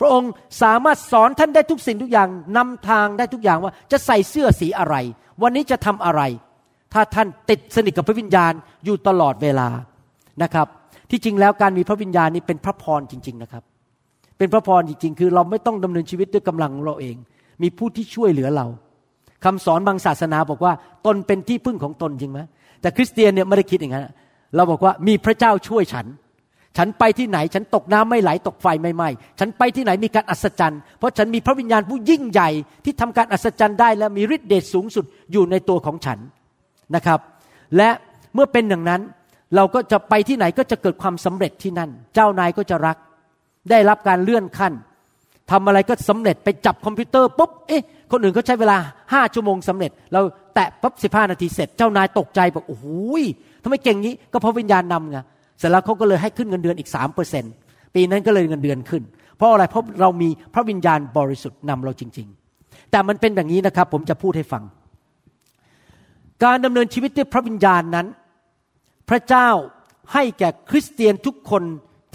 พระองค์สามารถสอนท่านได้ทุกสิ่งทุกอย่างนำทางได้ทุกอย่างว่าจะใส่เสื้อสีอะไร วันนี้จะทำอะไร ถ้าท่านติดสนิทกับพระวิญญาณอยู่ตลอดเวลานะครับ ที่จริงแล้วการมีพระวิญญาณนี้เป็นพระพรจริง ๆนะครับ เป็นพระพรจริง ๆ คือเราไม่ต้องดำเนินชีวิตด้วยกำลังของเราเอง มีผู้ที่ช่วยเหลือเราคำสอนบางศาสนาบอกว่าตนเป็นที่พึ่งของตนจริงไหมแต่คริสเตียนเนี่ยไม่ได้คิดอย่างนั้นเราบอกว่ามีพระเจ้าช่วยฉัน ฉันไปที่ไหน ฉันตกน้ำไม่ไหลตกไฟไม่ไหม้ฉันไปที่ไหนมีการอัศจรรย์ เพราะฉันมีพระวิญญาณผู้ยิ่งใหญ่ที่ทำการอัศจรรย์ได้และมีฤทธิเดชสูงสุดอยู่ในตัวของฉัน นะครับ และเมื่อเป็นอย่างนั้นเราก็จะไปที่ไหนก็จะเกิดความสำเร็จที่นั่น เจ้านายก็จะรัก ได้รับการเลื่อนขั้นทำอะไรก็สำเร็จไปจับคอมพิวเตอร์ปุ๊บเอ๊ะคนอื่นเขาใช้เวลาห้าชั่วโมงสำเร็จ เราแตะปุ๊บสิบห้านาทีเสร็จ เจ้านายตกใจบอกโอ้โหทำไมเก่งนี้ก็เพราะวิญญาณนำไงเสร็จแล้วเขาก็เลยให้ขึ้นเงินเดือนอีกสามเปอร์เซ็นปีนั้นก็เลยเงินเดือนขึ้น เพราะอะไรเพราะเรามีพระวิญญาณบริสุทธิ์นำเราจริง ๆ แต่มันเป็นอย่างนี้นะครับ ผมจะพูดให้ฟัง การดำเนินชีวิตด้วยพระวิญญาณนั้น พระเจ้าให้แก่คริสเตียนทุกคน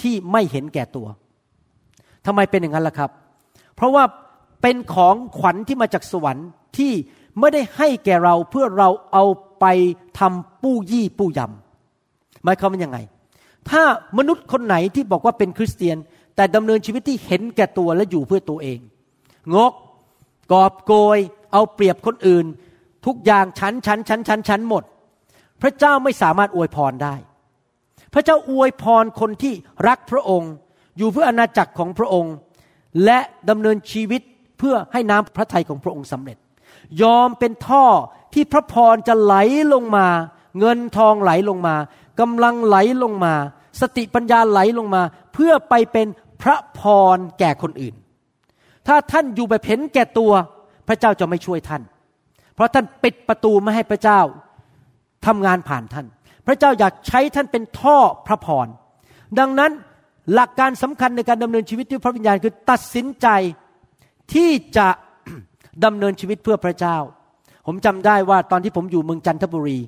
ที่ไม่เห็นแก่ตัวทำไมเป็นอย่างนั้นล่ะครับ เพราะว่าเป็นของขวัญที่มาจากสวรรค์ที่ไม่ได้ให้แก่เราเพื่อเราเอาไปทำปู้ยี่ปู้ยำหมายความว่ายังไง ถ้ามนุษย์คนไหนที่บอกว่าเป็นคริสเตียน แต่ดำเนินชีวิตที่เห็นแก่ตัวและอยู่เพื่อตัวเอง งก กอบโกย เอาเปรียบคนอื่น ทุกอย่างชั้นชั้นชั้นชั้นชั้นหมด พระเจ้าไม่สามารถอวยพรได้ พระเจ้าอวยพรคนที่รักพระองค์ อยู่เพื่ออาณาจักรของพระองค์ และดำเนินชีวิตเพื่อให้น้ำพระทัยของพระองค์สำเร็จ ยอมเป็นท่อที่พระพรจะไหลลงมา เงินทองไหลลงมากำลังไหลลงมา สติปัญญาไหลลงมา เพื่อไปเป็นพระพรแก่คนอื่น ถ้าท่านอยู่แบบเห็นแก่ตัว พระเจ้าจะไม่ช่วยท่าน เพราะท่านปิดประตูไม่ให้พระเจ้าทำงานผ่านท่าน พระเจ้าอยากใช้ท่านเป็นท่อพระพร ดังนั้นหลักการสำคัญในการดำเนินชีวิตด้วยพระวิญญาณคือตัดสินใจที่จะดำเนินชีวิตเพื่อพระเจ้า ผมจำได้ว่าตอนที่ผมอยู่เมืองจันทบุรี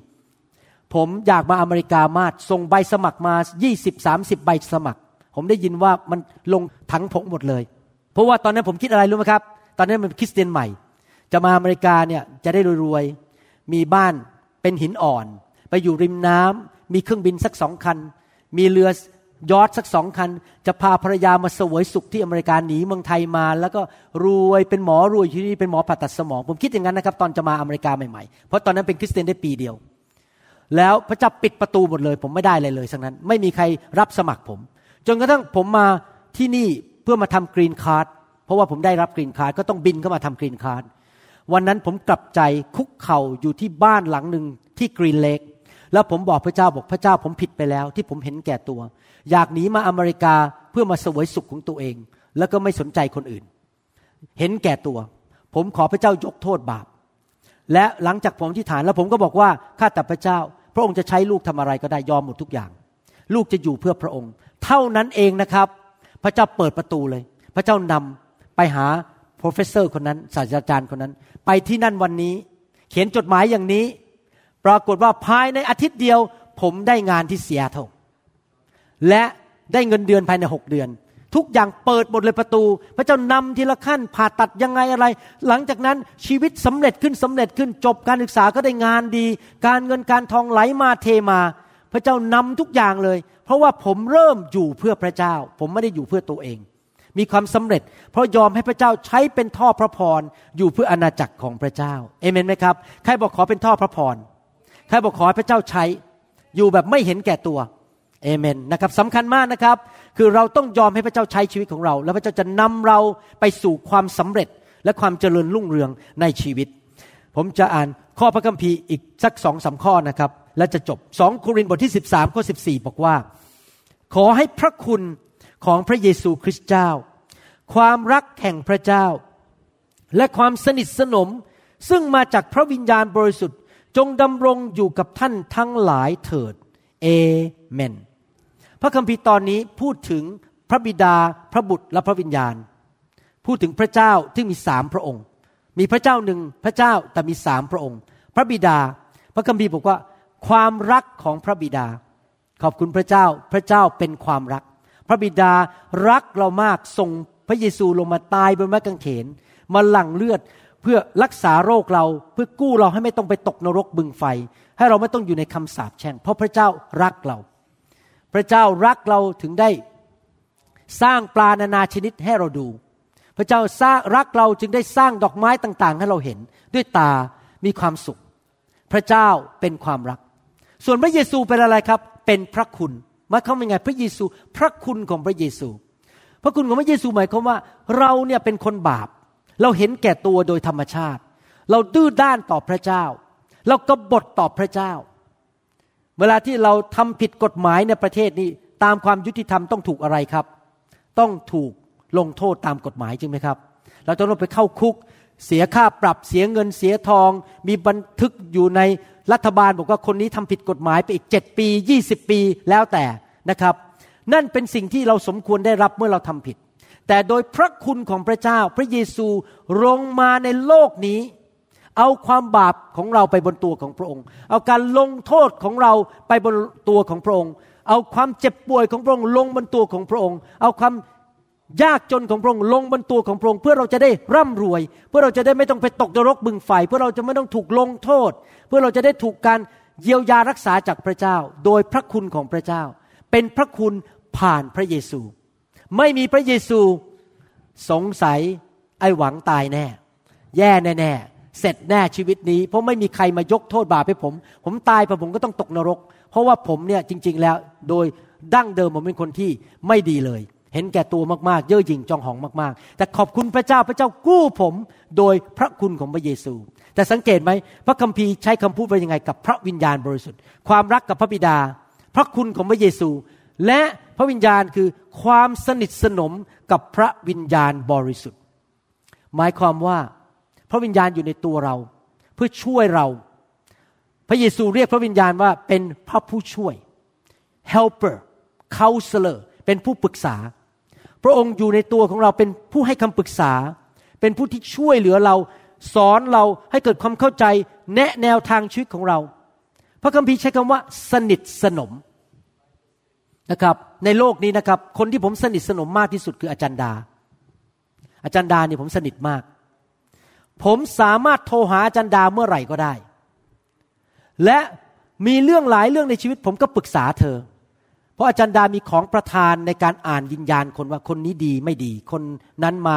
ผมอยากมาอเมริกามากส่งใบสมัครมา 20-30 ใบสมัคร ผมได้ยินว่ามันลงถังผงหมดเลย เพราะว่าตอนนั้นผมคิดอะไรรู้ไหมครับ ตอนนั้นเป็นคริสเตียนใหม่ จะมาอเมริกาเนี่ยจะได้รวยๆ มีบ้านเป็นหินอ่อน ไปอยู่ริมน้ำมีเครื่องบินสักสองคัน มีเรือยอชต์สักสองคัน จะพาภรรยามาเสวยสุขที่อเมริกาหนีเมืองไทยมา แล้วก็รวยเป็นหมอรวยที่นี่เป็นหมอผ่าตัดสมอง ผมคิดอย่างนั้นนะครับ ตอนจะมาอเมริกาใหม่ๆ เพราะตอนนั้นเป็นคริสเตียนได้ปีเดียว แล้วพระเจ้าปิดประตูหมดเลย ผมไม่ได้เลยเลยสักอัน ไม่มีใครรับสมัครผม จนกระทั่งผมมาที่นี่เพื่อมาทำ green card เพราะว่าผมได้รับ green card ก็ต้องบินเข้ามาทำ green card วันนั้นผมกลับใจคุกเข่าอยู่ที่บ้านหลังหนึ่งที่กรีนเลกแล้วผมบอกพระเจ้าบอกพระเจ้าผมผิดไปแล้ว ที่ผมเห็นแก่ตัว อยากหนีมาอเมริกาเพื่อมาสวยสุขของตัวเอง แล้วก็ไม่สนใจคนอื่น เห็นแก่ตัว ผมขอพระเจ้ายกโทษบาป และหลังจากผมที่ฐานแล้วผมก็บอกว่าข้าแต่พระเจ้า พระองค์จะใช้ลูกทำอะไรก็ได้ยอมหมดทุกอย่าง ลูกจะอยู่เพื่อพระองค์ เท่านั้นเองนะครับ พระเจ้าเปิดประตูเลย พระเจ้านำไปหา professor คนนั้นศาสตราจารย์คนนั้น ไปที่นั่นวันนี้ เขียนจดหมายอย่างนี้ ปรากฏว่าภายในอาทิตย์เดียว ผมได้งานที่เสียท่าและได้เงินเดือนภายในหกเดือน ทุกอย่างเปิดหมดเลยประตู พระเจ้านำทีละขั้นผ่าตัดยังไงอะไร หลังจากนั้นชีวิตสำเร็จขึ้นสำเร็จขึ้นจบการศึกษาก็ได้งานดี การเงินการทองไหลมาเทมา พระเจ้านำทุกอย่างเลย เพราะว่าผมเริ่มอยู่เพื่อพระเจ้า ผมไม่ได้อยู่เพื่อตัวเอง มีความสำเร็จ เพราะยอมให้พระเจ้าใช้เป็นท่อพระพรอยู่เพื่ออาณาจักรของพระเจ้าเอเมนไหมครับใครบอกขอเป็นท่อพระพรใครบอกขอให้พระเจ้าใช้อยู่แบบไม่เห็นแก่ตัวเอเมนนะครับสำคัญมากนะครับ คือเราต้องยอมให้พระเจ้าใช้ชีวิตของเรา แล้วพระเจ้าจะนำเราไปสู่ความสำเร็จและความเจริญรุ่งเรืองในชีวิต ผมจะอ่านข้อพระคัมภีร์อีกสักสองสาข้อนะครับ และจะจบสองโครินธ์บทที่ 13ข้อ14บอกว่า ขอให้พระคุณของพระเยซูคริสต์เจ้า ความรักแห่งพระเจ้า และความสนิทสนมซึ่งมาจากพระวิญญาณบริสุทธิ์ จงดำรงอยู่กับท่านทั้งหลายเถิด เอเมน พระคัมภีร์ตอนนี้พูดถึงพระบิดา พระบุตร และพระวิญญาณ พูดถึงพระเจ้าที่มีสามพระองค์ มีพระเจ้าหนึ่งพระเจ้าแต่มีสามพระองค์ พระบิดา พระคัมภีร์บอกว่า ความรักของพระบิดา ขอบคุณพระเจ้า พระเจ้าเป็นความรัก พระบิดารักเรามากส่ง พระเยซูลงมาตายบนไม้กางเขน มาหลั่งเลือดเพื่อรักษาโรคเราเพื่อกู้เราให้ไม่ต้องไปตกนรกบึงไฟ ให้เราไม่ต้องอยู่ในคำสาปแช่ง เพราะพระเจ้ารักเรา พระเจ้ารักเราถึงได้สร้างปลานานาชนิดให้เราดู พระเจ้าสร้างรักเราจึงได้สร้างดอกไม้ต่างๆ ให้เราเห็น ด้วยตามีความสุข พระเจ้าเป็นความรัก ส่วนพระเยซูเป็นอะไรครับ เป็นพระคุณมายความว่าไงพระเยซู พระคุณของพระเยซู พระคุณของพระเยซูหมายความว่า เราเนี่ยเป็นคนบาป เราเห็นแก่ตัวโดยธรรมชาติ เราดื้อด้านต่อพระเจ้า เรากบฏต่อพระเจ้า เวลาที่เราทำผิดกฎหมายในประเทศนี้ตามความยุติธรรมต้องถูกอะไรครับ ต้องถูกลงโทษตามกฎหมายจริงไหมครับ เราต้องไปเข้าคุกเสียค่าปรับเสียเงินเสียทอง มีบันทึกอยู่ในรัฐบาลบอกว่าคนนี้ทำผิดกฎหมายไปอีกเจ็ดปียี่สิบปีแล้วแต่นะครับ นั่นเป็นสิ่งที่เราสมควรได้รับเมื่อเราทำผิด แต่โดยพระคุณของพระเจ้า พระเยซูลงมาในโลกนี้ เอาความบาปของเราไปบนตัวของพระองค์ เอาการลงโทษของเราไปบนตัวของพระองค์ เอาความเจ็บป่วยของพระองค์ลงบนตัวของพระองค์ เอาความยากจนของพระองค์ลงบนตัวของพระองค์เพื่อเราจะได้ร่ำรวย เพื่อเราจะได้ไม่ต้องไปตกนรกบึงไฟเพื่อเราจะไม่ต้องถูกลงโทษ เพื่อเราจะได้ถูกการเยียวยารักษาจากพระเจ้า โดยพระคุณของพระเจ้า เป็นพระคุณ ผ่านพระเยซู ไม่มีพระเยซูสงสัยไอ้หวังตายแน่ แย่แน่ๆเสร็จแน่ชีวิตนี้ เพราะไม่มีใครมายกโทษบาปให้ผม ผมตายไปผมก็ต้องตกนรก เพราะว่าผมเนี่ยจริง ๆ แล้วโดยดั้งเดิมผมเป็นคนที่ไม่ดีเลย เห็นแก่ตัวมากๆ เย่อหยิ่งจองหองมากๆ แต่ขอบคุณพระเจ้าพระเจ้ากู้ผมโดยพระคุณของพระเยซู แต่สังเกตไหมพระคัมภีร์ใช้คำพูดว่ายังไงกับพระวิญญาณบริสุทธิ์ ความรักกับพระบิดา พระคุณของพระเยซู และ พระวิญญาณคือความสนิทสนมกับพระวิญญาณบริสุทธิ์ หมายความว่าพระวิญญาณอยู่ในตัวเรา เพื่อช่วยเรา พระเยซูเรียกพระวิญญาณว่าเป็นพระผู้ช่วย helper counselor เป็นผู้ปรึกษา พระองค์อยู่ในตัวของเราเป็นผู้ให้คำปรึกษา เป็นผู้ที่ช่วยเหลือเราสอนเราให้เกิดความเข้าใจแนะแนวทางชีวิตของเรา พระคัมภีร์ใช้คำว่า สนิทสนม นะครับ ในโลกนี้นะครับ คนที่ผมสนิทสนมมากที่สุดคืออาจารย์ดา อาจารย์ดาเนี่ยผมสนิทมาก ผมสามารถโทรหาอาจารย์ดาเมื่อไหร่ก็ได้ และมีเรื่องหลายเรื่องในชีวิต ผมก็ปรึกษาเธอ เพราะอาจารย์ดามีของประทานในการอ่านวิญญาณคนว่าคนนี้ดีไม่ดี คนนั้นมา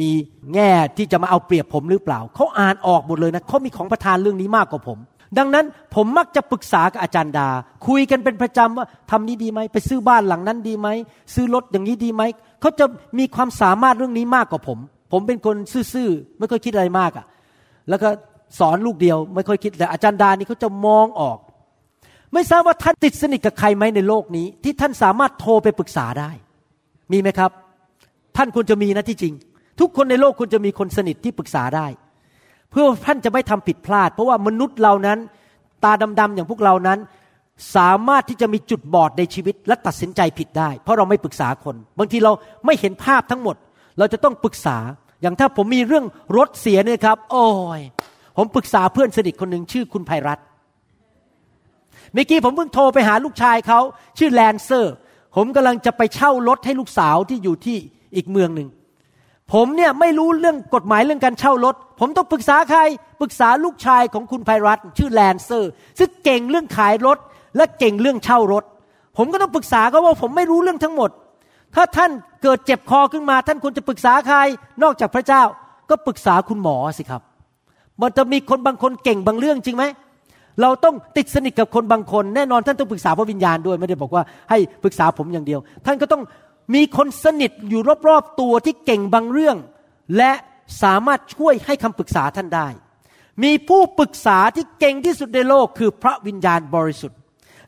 มีแง่ที่จะมาเอาเปรียบผมหรือเปล่า เขาอ่านออกหมดเลยนะเขามีของประทานเรื่องนี้มากกว่าผม ดังนั้นผมมักจะปรึกษากับอาจารย์ดา คุยกันเป็นประจำว่าทำนี้ดีไหมไปซื้อบ้านหลังนั้นดีไหมซื้อรถอย่างนี้ดีไหมเขาจะมีความสามารถเรื่องนี้มากกว่าผม ผมเป็นคนซื่อๆไม่ค่อยคิดอะไรมากอะ่ะ แล้วก็สอนลูกเดียว ไม่ค่อยคิดแต่อาจารย์ดานี่เขาจะมองออก ไม่ทราบว่าท่านติดสนิทกับใครไหมในโลกนี้ ที่ท่านสามารถโทรไปปรึกษาได้ มีไหมครับ ท่านควรจะมีนะที่จริง ทุกคนในโลกคุณจะมีคนสนิทที่ปรึกษาได้ พื่อท่านจะไม่ทำผิดพลาด เพราะว่ามนุษย์เรานั้น ตาดำๆอย่างพวกเรานั้น สามารถที่จะมีจุดบอดในชีวิตและตัดสินใจผิดได้ เพราะเราไม่ปรึกษาคน บางทีเราไม่เห็นภาพทั้งหมด เราจะต้องปรึกษาอย่างถ้าผมมีเรื่องรถเสียเนี่ยครับ โอ้ยผมปรึกษาเพื่อนสนิทคนหนึ่งชื่อคุณภัยรัตเมื่อกี้ผมเพิ่งโทรไปหาลูกชายเขาชื่อแลนเซอร์ ผมกำลังจะไปเช่ารถให้ลูกสาวที่อยู่ที่อีกเมืองหนึ่ง ผมเนี่ยไม่รู้เรื่องกฎหมายเรื่องการเช่ารถ ผมต้องปรึกษาใคร ปรึกษาลูกชายของคุณไพรัตชื่อแลนเซอร์ ซึ่งเก่งเรื่องขายรถ และเก่งเรื่องเช่ารถ ผมก็ต้องปรึกษาเขาว่าผมไม่รู้เรื่องทั้งหมด ถ้าท่านเกิดเจ็บคอขึ้นมา ท่านควรจะปรึกษาใคร นอกจากพระเจ้า ก็ปรึกษาคุณหมอสิครับ มันจะมีคนบางคนเก่งบางเรื่องจริงไหมเราต้องติดสนิทกับคนบางคน แน่นอนท่านต้องปรึกษาพระวิญญาณด้วยไม่ได้บอกว่าให้ปรึกษาผมอย่างเดียว ท่านก็ต้อง มีคนสนิทอยู่รอบๆตัวที่เก่งบางเรื่อง และสามารถช่วยให้คำปรึกษาท่านได้ มีผู้ปรึกษาที่เก่งที่สุดในโลกคือพระวิญญาณบริสุทธิ์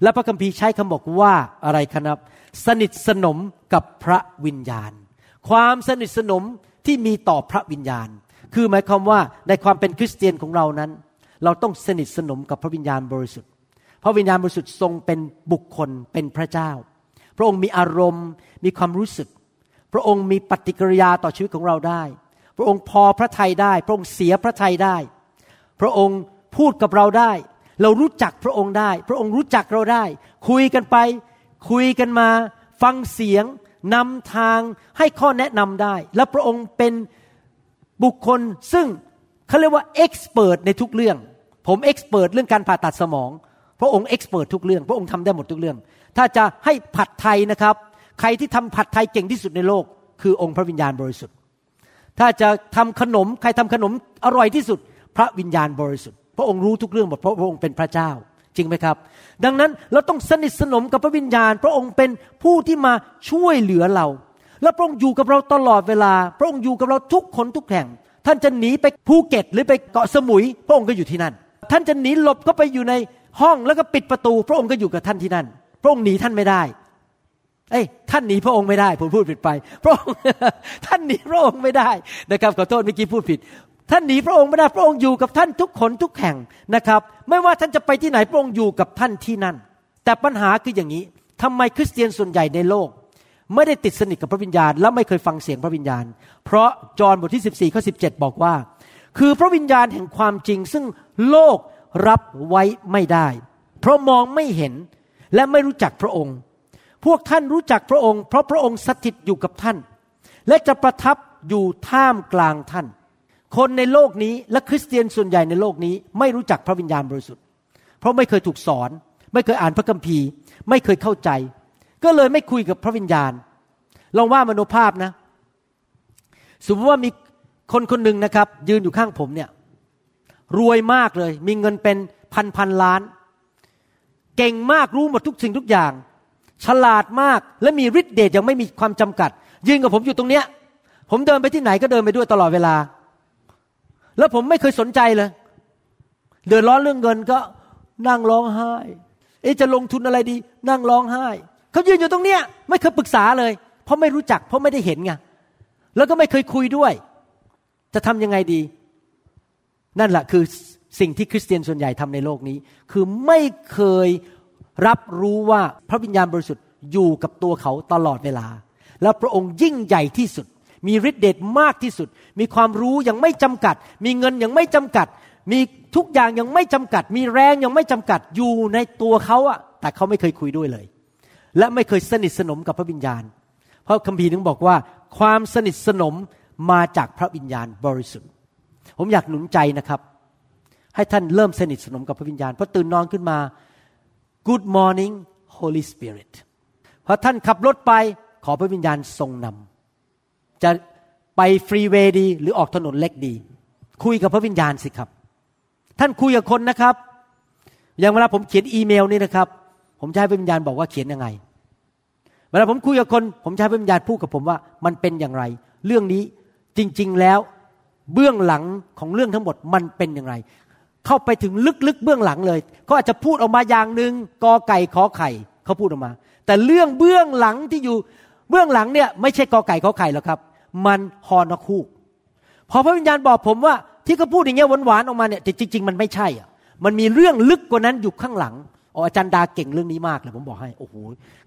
และพระคัมภีร์ใช้คำบอกว่าอะไรครับ สนิทสนมกับพระวิญญาณ ความสนิทสนมที่มีต่อพระวิญญาณ คือหมายความว่าในความเป็นคริสเตียนของเรานั้น เราต้องสนิทสนมกับพระวิญญาณบริสุทธิ์ พระวิญญาณบริสุทธิ์ทรงเป็นบุคคลเป็นพระเจ้า พระองค์มีอารมณ์ มีความรู้สึก พระองค์มีปฏิกิริยาต่อชีวิตของเราได้ พระองค์พอพระทัยได้ พระองค์เสียพระทัยได้ พระองค์พูดกับเราได้ เรารู้จักพระองค์ได้ พระองค์รู้จักเราได้ คุยกันไป คุยกันมา ฟังเสียงนำทางให้ข้อแนะนำได้ และพระองค์เป็นบุคคลซึ่งเขาเรียกว่าเอ็กซ์เพรสในทุกเรื่อง ผมเอ็กซ์เพรสเรื่องการผ่าตัดสมอง พระองค์เอ็กซ์เพรสทุกเรื่อง พระองค์ทำได้หมดทุกเรื่อง ถ้าจะให้ผัดไทยนะครับ ใครที่ทำผัดไทยเก่งที่สุดในโลก คือองค์พระวิญญาณบริสุทธิ์ ถ้าจะทำขนมใครทำขนมอร่อยที่สุด พระวิญญาณบริสุทธิ์ พระองค์รู้ทุกเรื่องหมดเพราะพระองค์เป็นพระเจ้าจริงไหมครับ ดังนั้นเราต้องสนิทสนมกับพระวิญญาณ พระองค์เป็นผู้ที่มาช่วยเหลือเรา และพระองค์อยู่กับเราตลอดเวลา พระองค์อยู่กับเราทุกคนทุกแห่ง ท่านจะหนีไปภูเก็ตหรือไปเกาะสมุย พระองค์ก็อยู่ที่นั่น ท่านจะหนีหลบก็ไปอยู่ในห้องแล้วก็ปิดประตู พระองค์ก็อยู่กับท่านที่นั่น พระองค์หนีท่านไม่ได้ เอ้ยท่านหนีพระองค์ไม่ได้ ผมพูดผิดไป พระองค์ท่านหนีพระองค์ไม่ได้นะครับขอโทษเมื่อกี้พูดผิด ท่านหนีพระองค์ไม่ได้ พระองค์อยู่กับท่านทุกคนทุกแห่งนะครับ ไม่ว่าท่านจะไปที่ไหนพระองค์อยู่กับท่านที่นั่น แต่ปัญหาคืออย่างนี้ทำไมคริสเตียนส่วนใหญ่ในโลก ไม่ได้ติดสนิทกับพระวิญญาณ และไม่เคยฟังเสียงพระวิญญาณ เพราะจอห์นบทที่14ข้อ17บอกว่า คือพระวิญญาณแห่งความจริงซึ่งโลกรับไว้ไม่ได้ เพราะมองไม่เห็น และไม่รู้จักพระองค์ พวกท่านรู้จักพระองค์ เพราะพระองค์สถิตอยู่กับท่าน และจะประทับอยู่ท่ามกลางท่าน คนในโลกนี้และคริสเตียนส่วนใหญ่ในโลกนี้ ไม่รู้จักพระวิญญาณบริสุทธิ์ เพราะไม่เคยถูกสอน ไม่เคยอ่านพระคัมภีร์ ไม่เคยเข้าใจ ก็เลยไม่คุยกับพระวิญญาณลองว่ามโนภาพนะ สมมติว่ามีคนคนหนึ่งนะครับ ยืนอยู่ข้างผมเนี่ยรวยมากเลย มีเงินเป็นพันพันล้าน เก่งมากรู้หมดทุกสิ่งทุกอย่าง ฉลาดมากและมีฤทธิ์เดชยังไม่มีความจำกัด ยืนกับผมอยู่ตรงเนี้ย ผมเดินไปที่ไหนก็เดินไปด้วยตลอดเวลา แล้วผมไม่เคยสนใจเลย เดือดร้อนเรื่องเงินก็นั่งร้องไห้ เอ๊จะลงทุนอะไรดี นั่งร้องไห้เขายืนอยู่ตรงเนี้ย ไม่เคยปรึกษาเลย เพราะไม่รู้จัก เพราะไม่ได้เห็นไงแล้วก็ไม่เคยคุยด้วย จะทำยังไงดี นั่นแหละคือ สิ่งที่คริสเตียนส่วนใหญ่ทำในโลกนี้ คือไม่เคยรับรู้ว่าพระวิญญาณบริสุทธิ์อยู่กับตัวเขาตลอดเวลา แล้วพระองค์ยิ่งใหญ่ที่สุด มีฤทธิ์เดชมากที่สุด มีความรู้ยังไม่จำกัด มีเงินยังไม่จำกัด มีทุกอย่างยังไม่จำกัด มีแรงยังไม่จำกัดอยู่ในตัวเขาอะแต่เขาไม่เคยคุยด้วยเลย และไม่เคยสนิทสนมกับพระวิญญาณ เพราะคัมภีร์นึงบอกว่า ความสนิทสนมมาจากพระวิญญาณบริสุทธิ์ ผมอยากหนุนใจนะครับ ให้ท่านเริ่มสนิทสนมกับพระวิญญาณพอตื่นนอนขึ้นมา Good morning Holy Spirit พอท่านขับรถไปขอพระวิญญาณทรงนำจะไปฟรีเวย์ดี หรือออกถนนเล็กดี คุยกับพระวิญญาณสิครับ ท่านคุยกับคนนะครับ อย่างเวลาผมเขียนอีเมลนี่นะครับ ผมจะให้พระวิญญาณบอกว่าเขียนยังไง เวลาผมคุยกับคน ผมจะให้พระวิญญาณพูดกับผมว่ามันเป็นอย่างไร เรื่องนี้จริง ๆแล้วเบื้องหลังของเรื่องทั้งหมดมันเป็นอย่างไร เข้าไปถึงลึกๆเบื้องหลังเลยเขาอาจจะพูดออกมาอย่างหนึ่งกอไก่ขอไข่เขาพูดออกมา แต่เรื่องเบื้องหลังที่อยู่เบื้องหลังเนี่ยไม่ใช่กอไก่ขอไข่หรอกครับ มันฮอนคูกพอพระวิญญาณบอกผมว่าที่เขาพูดอย่างเงี้ยหวานๆออกมาเนี่ยแต่จริง ๆ มันไม่ใช่อะมันมีเรื่องลึกกว่านั้นอยู่ข้างหลังอ๋ออาจารย์ดาเก่งเรื่องนี้มากเลยผมบอกให้โอ้โห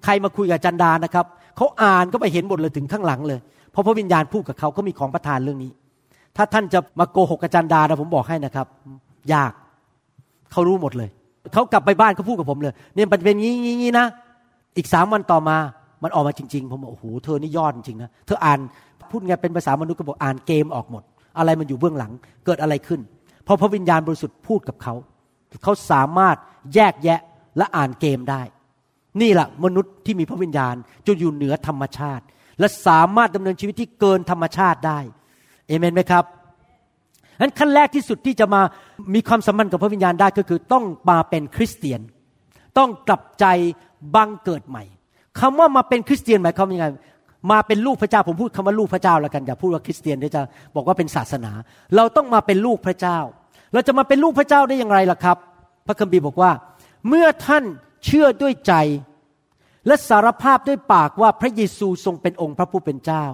ใครมาคุยกับอาจารย์ดานะครับเขาอ่านก็ไปเห็นหมดเลยถึงข้างหลังเลยเพราะพระวิญญาณพูดกับเขาเขามีของประทานเรื่องนี้ ถ้าท่านจะมาโกหกอาจารย์ดานะผมบอกให้นะครับ ยาก เขารู้หมดเลย เขากลับไปบ้านเขาพูดกับผมเลย เนี่ยมันเป็นงี้งี้งี้นะ อีกสามวันต่อมา มันออกมาจริง ๆ ผมบอกโอ้โห เธอนี่ยอดจริงนะ เธออ่านพูดไงเป็นภาษามนุษย์ก็บอกอ่านเกมออกหมด อะไรมันอยู่เบื้องหลัง เกิดอะไรขึ้น เพราะพระวิญญาณบริสุทธิ์พูดกับเขา เขาสามารถแยกแยะและอ่านเกมได้ นี่แหละมนุษย์ที่มีพระวิญญาณจะอยู่เหนือธรรมชาติ และสามารถดำเนินชีวิตที่เกินธรรมชาติได้ เอเมนไหมครับ นั้นขั้นแรกที่สุดที่จะมามีความสัมพันธ์กับพระวิญญาณได้ก็คือต้องมาเป็นคริสเตียน ต้องกลับใจบังเกิดใหม่คำว่ามาเป็นคริสเตียนหมายความว่ายังไงมาเป็นลูกพระเจ้าผมพูดคำว่าลูกพระเจ้าแล้วกันอย่าพูดว่าคริสเตียนเดี๋ยวจะบอกว่าเป็นศาสนา เราต้องมาเป็นลูกพระเจ้า เราจะมาเป็นลูกพระเจ้าได้อย่างไรล่ะครับ พระคัมภีร์บอกว่า เมื่อท่านเชื่อด้วยใจ และสารภาพด้วยปากว่าพระเยซูทรงเป็นองค์พระผู้เป็นเจ้า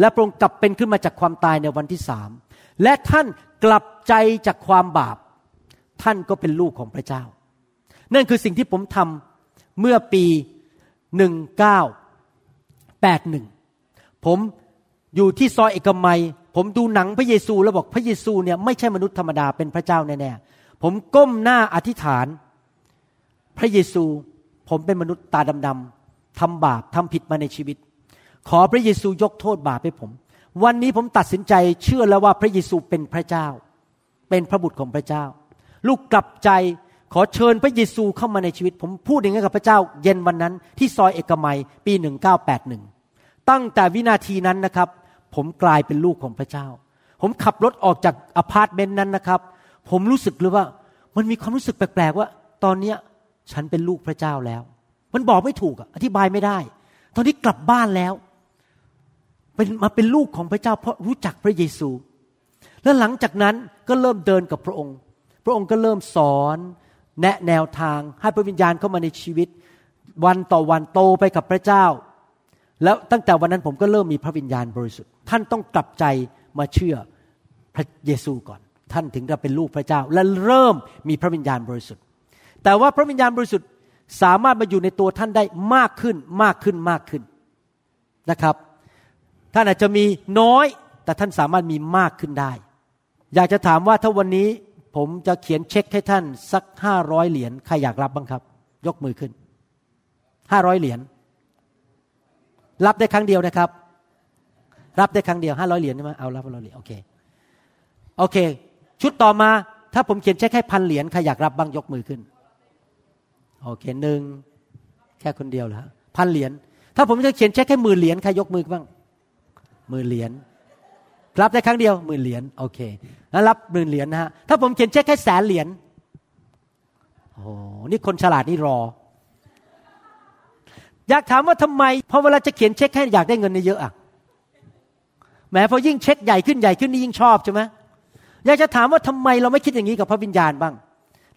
และพระองค์กลับเป็นขึ้นมาจากความตายในวันที่สาม และท่านกลับใจจากความบาป ท่านก็เป็นลูกของพระเจ้า นั่นคือสิ่งที่ผมทำเมื่อปี 1981 ผมอยู่ที่ซอยเอกมัย ผมดูหนังพระเยซูแล้วบอกพระเยซูเนี่ยไม่ใช่มนุษย์ธรรมดาเป็นพระเจ้าแน่ๆ ผมก้มหน้าอธิษฐาน พระเยซูผมเป็นมนุษย์ตาดำๆทำบาปทำผิดมาในชีวิต ขอพระเยซูยกโทษบาปให้ผม วันนี้ผมตัดสินใจเชื่อแล้วว่าพระเยซูเป็นพระเจ้า เป็นพระบุตรของพระเจ้า ลูกกลับใจขอเชิญพระเยซูเข้ามาในชีวิต ผมพูดอย่างนี้กับพระเจ้า เย็นวันนั้นที่ซอยเอกมัยปี 1981 ตั้งแต่วินาทีนั้นนะครับ ผมกลายเป็นลูกของพระเจ้า ผมขับรถออกจากอพาร์ตเมนต์นั้นนะครับ ผมรู้สึกเลยว่ามันมีความรู้สึกแปลกๆว่า ตอนเนี้ฉันเป็นลูกพระเจ้าแล้ว มันบอกไม่ถูกอธิบายไม่ได้ ตอนนี้กลับบ้านแล้ว เป็นมาเป็นลูกของพระเจ้าเพราะรู้จักพระเยซู และหลังจากนั้นก็เริ่มเดินกับพระองค์ พระองค์ก็เริ่มสอนแนะแนวทางให้พระวิญญาณเข้ามาในชีวิต วันต่อวันโตไปกับพระเจ้า แล้วตั้งแต่วันนั้นผมก็เริ่มมีพระวิญญาณบริสุทธิ์ ท่านต้องกลับใจมาเชื่อพระเยซูก่อน ท่านถึงจะเป็นลูกพระเจ้า และเริ่มมีพระวิญญาณบริสุทธิ์ แต่ว่าพระวิญญาณบริสุทธิ์สามารถมาอยู่ในตัวท่านได้มากขึ้นมากขึ้นมากขึ้นนะครับ ท่านอาจจะมีน้อย แต่ท่านสามารถมีมากขึ้นได้ อยากจะถามว่าถ้าวันนี้ผมจะเขียนเช็คให้ท่านสักห้าร้อยเหรียญใครอยากรับบ้างครับ ยกมือขึ้นห้าร้อยเหรียญรับได้ครั้งเดียวนะครับ รับได้ครั้งเดียวห้าร้อยเหรียญใช่ไหมเอารับห้าร้อยเหรียญโอเคโอเค ชุดต่อมาถ้าผมเขียนเช็คให้พันเหรียญใครอยากรับบ้างยกมือขึ้นโอเคหนึ่งแค่คนเดียวเหรอพันเหรียญถ้าผมจะเขียนเช็คให้หมื่นเหรียญใครยกมือบ้าง หมื่นเหรียญรับได้ครั้งเดียวหมื่นเหรียญโอเคแล้วรับหมื่นเหรียญนะฮะถ้าผมเขียนเช็คแค่แสนเหรียญโอ้นี่คนฉลาดนี่รอ อยากถามว่าทำไมพอเวลาจะเขียนเช็คให้อยากได้เงินเยอะอะแม้พอยิ่งเช็คใหญ่ขึ้นใหญ่ขึ้นนี่ยิ่งชอบใช่ไหมอยากจะถามว่าทำไมเราไม่คิดอย่างนี้กับพระวิญญาณบ้าง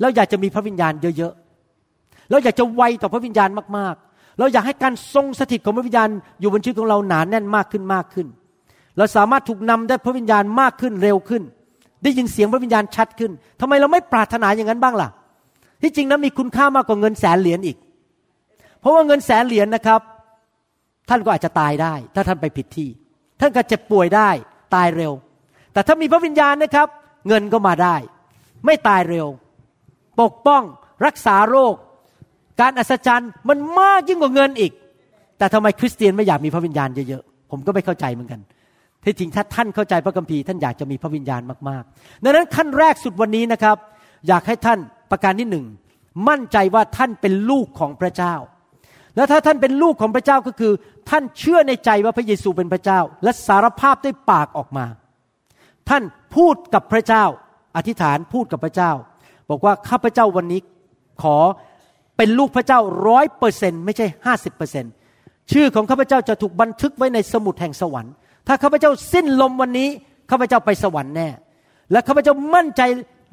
เราอยากจะมีพระวิญญาณเยอะๆเราอยากจะไวต่อพระวิญญาณมากๆ เราอยากให้การทรงสถิตของพระวิญญาณอยู่บนชีวิตของเราหนานแน่นมากขึ้นมากขึ้น เราสามารถถูกนำได้พระวิญญาณมากขึ้นเร็วขึ้น ได้ยินเสียงพระวิญญาณชัดขึ้นทำไมเราไม่ปรารถนาอย่างนั้นบ้างล่ะ ที่จริงนั้นมีคุณค่ามากกว่าเงินแสนเหรียญอีก เพราะว่าเงินแสนเหรียญนะครับ ท่านก็อาจจะตายได้ ถ้าท่านไปผิดที่ ท่านก็เจ็บป่วยได้ตายเร็ว แต่ถ้ามีพระวิญญาณนะครับ เงินก็มาได้ ไม่ตายเร็ว ปกป้องรักษาโรค การอัศจรรย์มันมากยิ่งกว่าเงินอีก แต่ทำไมคริสเตียนไม่อยากมีพระวิญญาณเยอะๆผมก็ไม่เข้าใจเหมือนกัน ที่จริงถ้าท่านเข้าใจพระคัมภีร์ท่านอยากจะมีพระวิญญาณมากๆดังนั้นขั้นแรกสุดวันนี้นะครับ อยากให้ท่านประการที่หนึ่งมั่นใจว่าท่านเป็นลูกของพระเจ้า แล้วถ้าท่านเป็นลูกของพระเจ้าก็คือ ท่านเชื่อในใจว่าพระเยซูเป็นพระเจ้า และสารภาพด้วยปากออกมา ท่านพูดกับพระเจ้า อธิษฐานพูดกับพระเจ้า บอกว่าข้าพระเจ้าวันนี้ขอเป็นลูกพระเจ้าร้อยเปอร์เซ็นไม่ใช่ห้าสิบเปอร์เซ็นชื่อของข้าพเจ้าจะถูกบันทึกไว้ในสมุดแห่งสวรรค์ ถ้าข้าพเจ้าสิ้นลมวันนี้ข้าพเจ้าไปสวรรค์แน่ และข้าพเจ้ามั่นใจ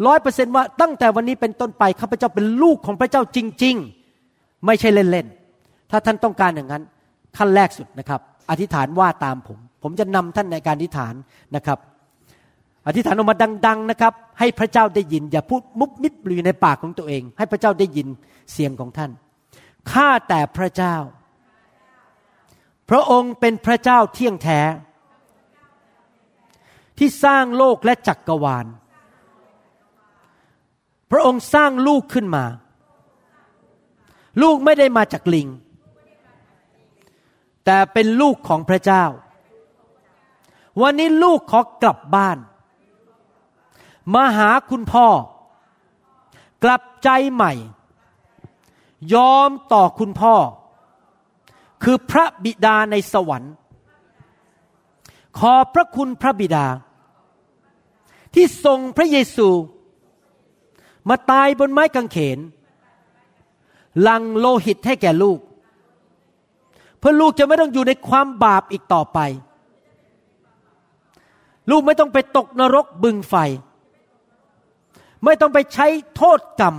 ร้อยเปอร์เซนว่าตั้งแต่วันนี้เป็นต้นไปข้าพเจ้าเป็นลูกของพระเจ้าจริง ๆ ไม่ใช่เล่นๆถ้าท่านต้องการอย่างนั้นขั้นแรกสุดนะครับ อธิษฐานว่าตามผม ผมจะนำท่านในการอธิษฐานนะครับ อธิษฐานออกมาดัง ๆนะครับ ให้พระเจ้าได้ยิน อย่าพูดมุบมิบอยู่ในปากของตัวเอง ให้พระเจ้าได้ยินเสียงของท่านข้าแต่พระเจ้า พระองค์เป็นพระเจ้าเที่ยงแท้ ที่สร้างโลกและจักกรวาล พระองค์สร้างลูกขึ้นมา ลูกไม่ได้มาจากลิง แต่เป็นลูกของพระเจ้า วันนี้ลูกขอกลับบ้าน มาหาคุณพ่อ กลับใจใหม่ ยอมต่อคุณพ่อ คือพระบิดาในสวรรค์ขอพระคุณพระบิดา ที่ส่งพระเยซู มาตายบนไม้กางเขน ลังโลหิตให้แก่ลูก เพื่อลูกจะไม่ต้องอยู่ในความบาปอีกต่อไป ลูกไม่ต้องไปตกนรกบึงไฟ ไม่ต้องไปใช้โทษกรรม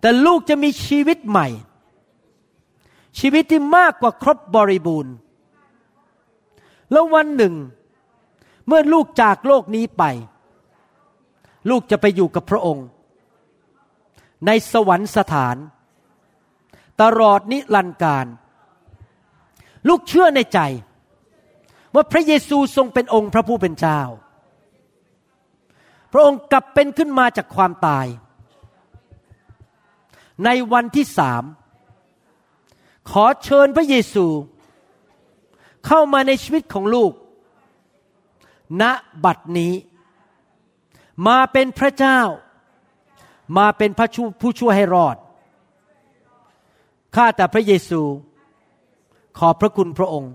แต่ลูกจะมีชีวิตใหม่ ชีวิตที่มากกว่าครบบริบูรณ์ แล้ววันหนึ่ง เมื่อลูกจากโลกนี้ไป ลูกจะไปอยู่กับพระองค์ ในสวรรคสถาน ตลอดนิรันดร์การ ลูกเชื่อในใจ ว่าพระเยซูทรงเป็นองค์พระผู้เป็นเจ้า พระองค์กลับเป็นขึ้นมาจากความตาย ในวันที่สามขอเชิญพระเยซู เข้ามาในชีวิตของลูก ณบัดนี้ มาเป็นพระเจ้า มาเป็นพระผู้ช่วยให้รอด ข้าแต่พระเยซู ขอพระคุณพระองค์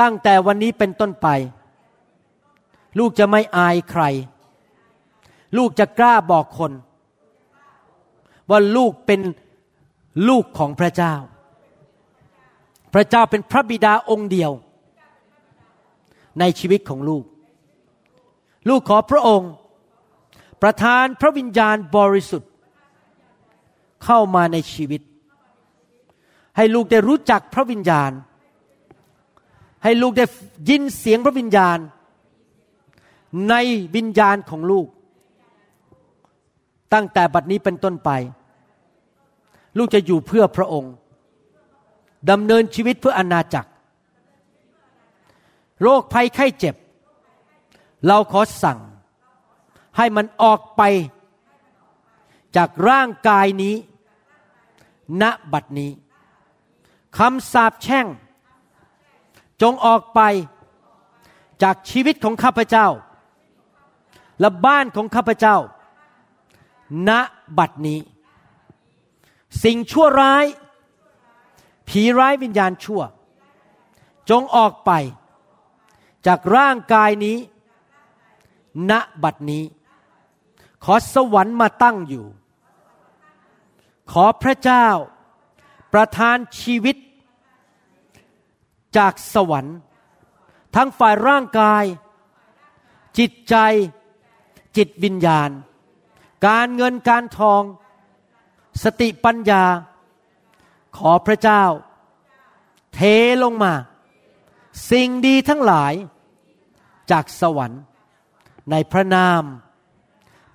ตั้งแต่วันนี้เป็นต้นไป ลูกจะไม่อายใคร ลูกจะกล้าบอกคน ว่าลูกเป็นลูกของพระเจ้า พระเจ้าเป็นพระบิดาองค์เดียว ในชีวิตของลูก ลูกขอพระองค์ ประทานพระวิญญาณบริสุทธิ์ เข้ามาในชีวิต ให้ลูกได้รู้จักพระวิญญาณ ให้ลูกได้ยินเสียงพระวิญญาณ ในวิญญาณของลูก ตั้งแต่บัดนี้เป็นต้นไป ลูกจะอยู่เพื่อพระองค์ดำเนินชีวิตเพื่ออนาจักร โรคภัยไข้เจ็บ เราขอสั่ง ให้มันออกไป จากร่างกายนี้ ณบัดนี้คำสาปแช่ง จงออกไป จากชีวิตของข้าพเจ้า และบ้านของข้าพเจ้า ณบัดนี้ สิ่งชั่วร้าย ผีร้ายวิญญาณชั่ว จงออกไป จากร่างกายนี้ ณบัดนี้ ขอสวรรค์มาตั้งอยู่ ขอพระเจ้า ประทานชีวิต จากสวรรค์ ทั้งฝ่ายร่างกาย จิตใจ จิตวิญญาณ การเงินการทอง สติปัญญา ขอพระเจ้า เทลงมาสิ่งดีทั้งหลาย จากสวรรค์ ในพระนาม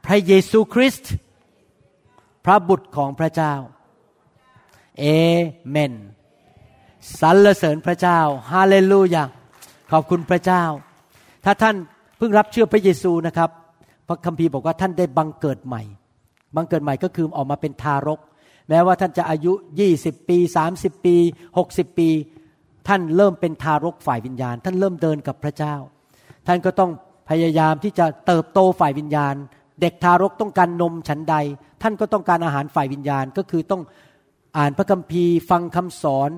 พระเยซูคริสต์พระบุตรของพระเจ้า เอเมนสรรเสริญพระเจ้าฮาเลลูยาขอบคุณพระเจ้า ถ้าท่านเพิ่งรับเชื่อพระเยซูนะครับ พระคัมภีร์บอกว่าท่านได้บังเกิดใหม่ บังเกิดใหม่ก็คือออกมาเป็นทารก แม้ว่าท่านจะอายุ 20 ปี 30 ปี 60 ปี ท่านเริ่มเป็นทารกฝ่ายวิญญาณ ท่านเริ่มเดินกับพระเจ้า ท่านก็ต้องพยายามที่จะเติบโตฝ่ายวิญญาณ เด็กทารกต้องการนมฉันใด ท่านก็ต้องการอาหารฝ่ายวิญญาณก็คือต้องอ่านพระคัมภีร์ฟังคำสอน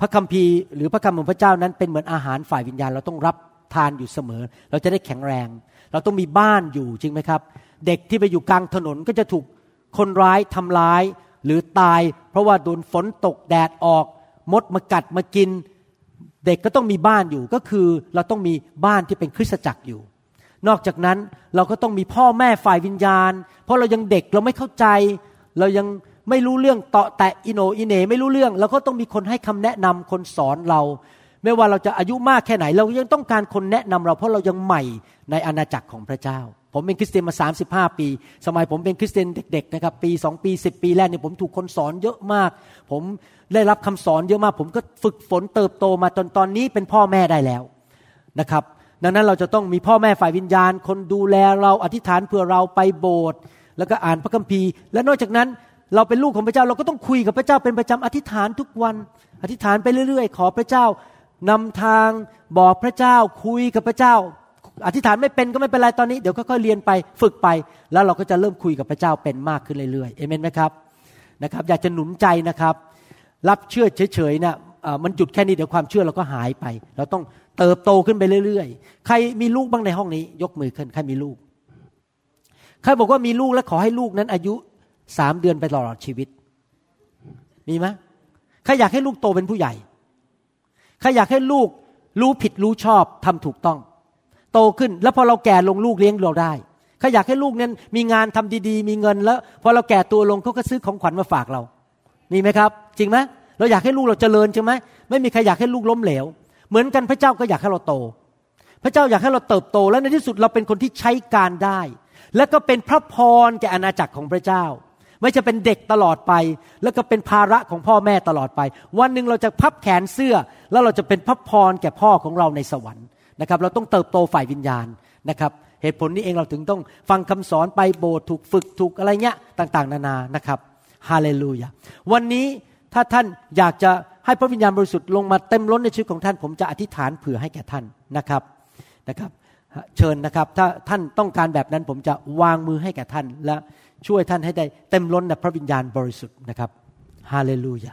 พระคัมภีร์หรือพระคำของพระเจ้านั้นเป็นเหมือนอาหารฝ่ายวิญญาณ เราต้องรับทานอยู่เสมอ เราจะได้แข็งแรง เราต้องมีบ้านอยู่จริงไหมครับ เด็กที่ไปอยู่กลางถนนก็จะถูกคนร้ายทำร้ายหรือตาย เพราะว่าโดนฝนตกแดดออก มดมากัดมากิน เด็กก็ต้องมีบ้านอยู่ก็คือเราต้องมีบ้านที่เป็นคริสตจักรอยู่ นอกจากนั้นเราก็ต้องมีพ่อแม่ฝ่ายวิญญาณ เพราะเรายังเด็กเราไม่เข้าใจ เรายังไม่รู้เรื่องเตาะแตะอิโนอิเนไม่รู้เรื่องเราก็ต้องมีคนให้คำแนะนำคนสอนเรา ไม่ว่าเราจะอายุมากแค่ไหน เรายังต้องการคนแนะนำเรา เพราะเรายังใหม่ในอาณาจักรของพระเจ้า ผมเป็นคริสเตียนมา 35 ปี สมัยผมเป็นคริสเตียนเด็กๆนะครับ ปี 2 ปี 10 ปีแรกเนี่ยผมถูกคนสอนเยอะมาก ผมได้รับคำสอนเยอะมาก ผมก็ฝึกฝนเติบโตมาจนตอนนี้เป็นพ่อแม่ได้แล้วนะครับ ดังนั้นเราจะต้องมีพ่อแม่ฝ่ายวิญญาณ คนดูแลเราอธิษฐานเพื่อเราไปโบสถ์แล้วก็อ่านพระคัมภีร์ และนอกจากนั้นเราเป็นลูกของพระเจ้าเราก็ต้องคุยกับพระเจ้าเป็นประจำอธิษฐานทุกวัน อธิษฐานไปเรื่อยๆ ขอพระเจ้านำทางบอกพระเจ้าคุยกับพระเจ้า อธิษฐานไม่เป็นก็ไม่เป็นไรตอนนี้เดี๋ยวค่อยๆเรียนไปฝึกไป แล้วเราก็จะเริ่มคุยกับพระเจ้าเป็นมากขึ้นเรื่อยๆเอเมนไหมครับนะครับอยากจะหนุนใจนะครับ รับเชื่อเฉยๆนะมันหยุดแค่นี้เดี๋ยวความเชื่อเราก็หายไป เราต้องเติบโตขึ้นไปเรื่อยๆ ใครมีลูกบ้างในห้องนี้ ยกมือขึ้นใครมีลูก ใครบอกว่ามีลูกและขอให้ลูกนั้น อายุสามเดือนไปตลอดชีวิต มีไหมใครอยากให้ลูกโตเป็นผู้ใหญ่ ใครอยากให้ลูกรู้ผิดรู้ชอบทำถูกต้อง โตขึ้น แล้วพอเราแก่ลงลูกเลี้ยงเราได้ใครอยากให้ลูกนั้นมีงานทำดีๆ มีเงินแล้ว พอเราแก่ตัวลงเขาก็ซื้อของขวัญมาฝากเรา มีไหมครับ จริงไหมเราอยากให้ลูกเราเจริญใช่ไหมไม่มีใครอยากให้ลูกล้มเหลว เหมือนกันพระเจ้าก็อยากให้เราโต พระเจ้าอยากให้เราเติบโต และในที่สุดเราเป็นคนที่ใช้การได้ และก็เป็นพระพรแก่อาณาจักรของพระเจ้า ไม่จะเป็นเด็กตลอดไป แล้วก็เป็นภาระของพ่อแม่ตลอดไป วันหนึ่งเราจะพับแขนเสื้อ แล้วเราจะเป็นพระพรแก่พ่อของเราในสวรรค์ นะครับ เราต้องเติบโตฝ่ายวิญญาณนะครับเหตุผลนี้เองเราถึงต้องฟังคำสอนไปโบสถ์ถูกฝึกถูกอะไรเงี้ยต่าง ๆ นานานะครับฮาเลลูยาวันนี้ถ้าท่านอยากจะให้พระวิญญาณบริสุทธิ์ลงมาเต็มล้นในชีวิตของท่าน ผมจะอธิษฐานเผื่อให้แก่ท่านนะครับนะครับ เชิญนะครับ ถ้าท่านต้องการแบบนั้นผมจะวางมือให้แก่ท่าน และช่วยท่านให้ได้เต็มล้นในพระวิญญาณบริสุทธิ์นะครับฮาเลลูยา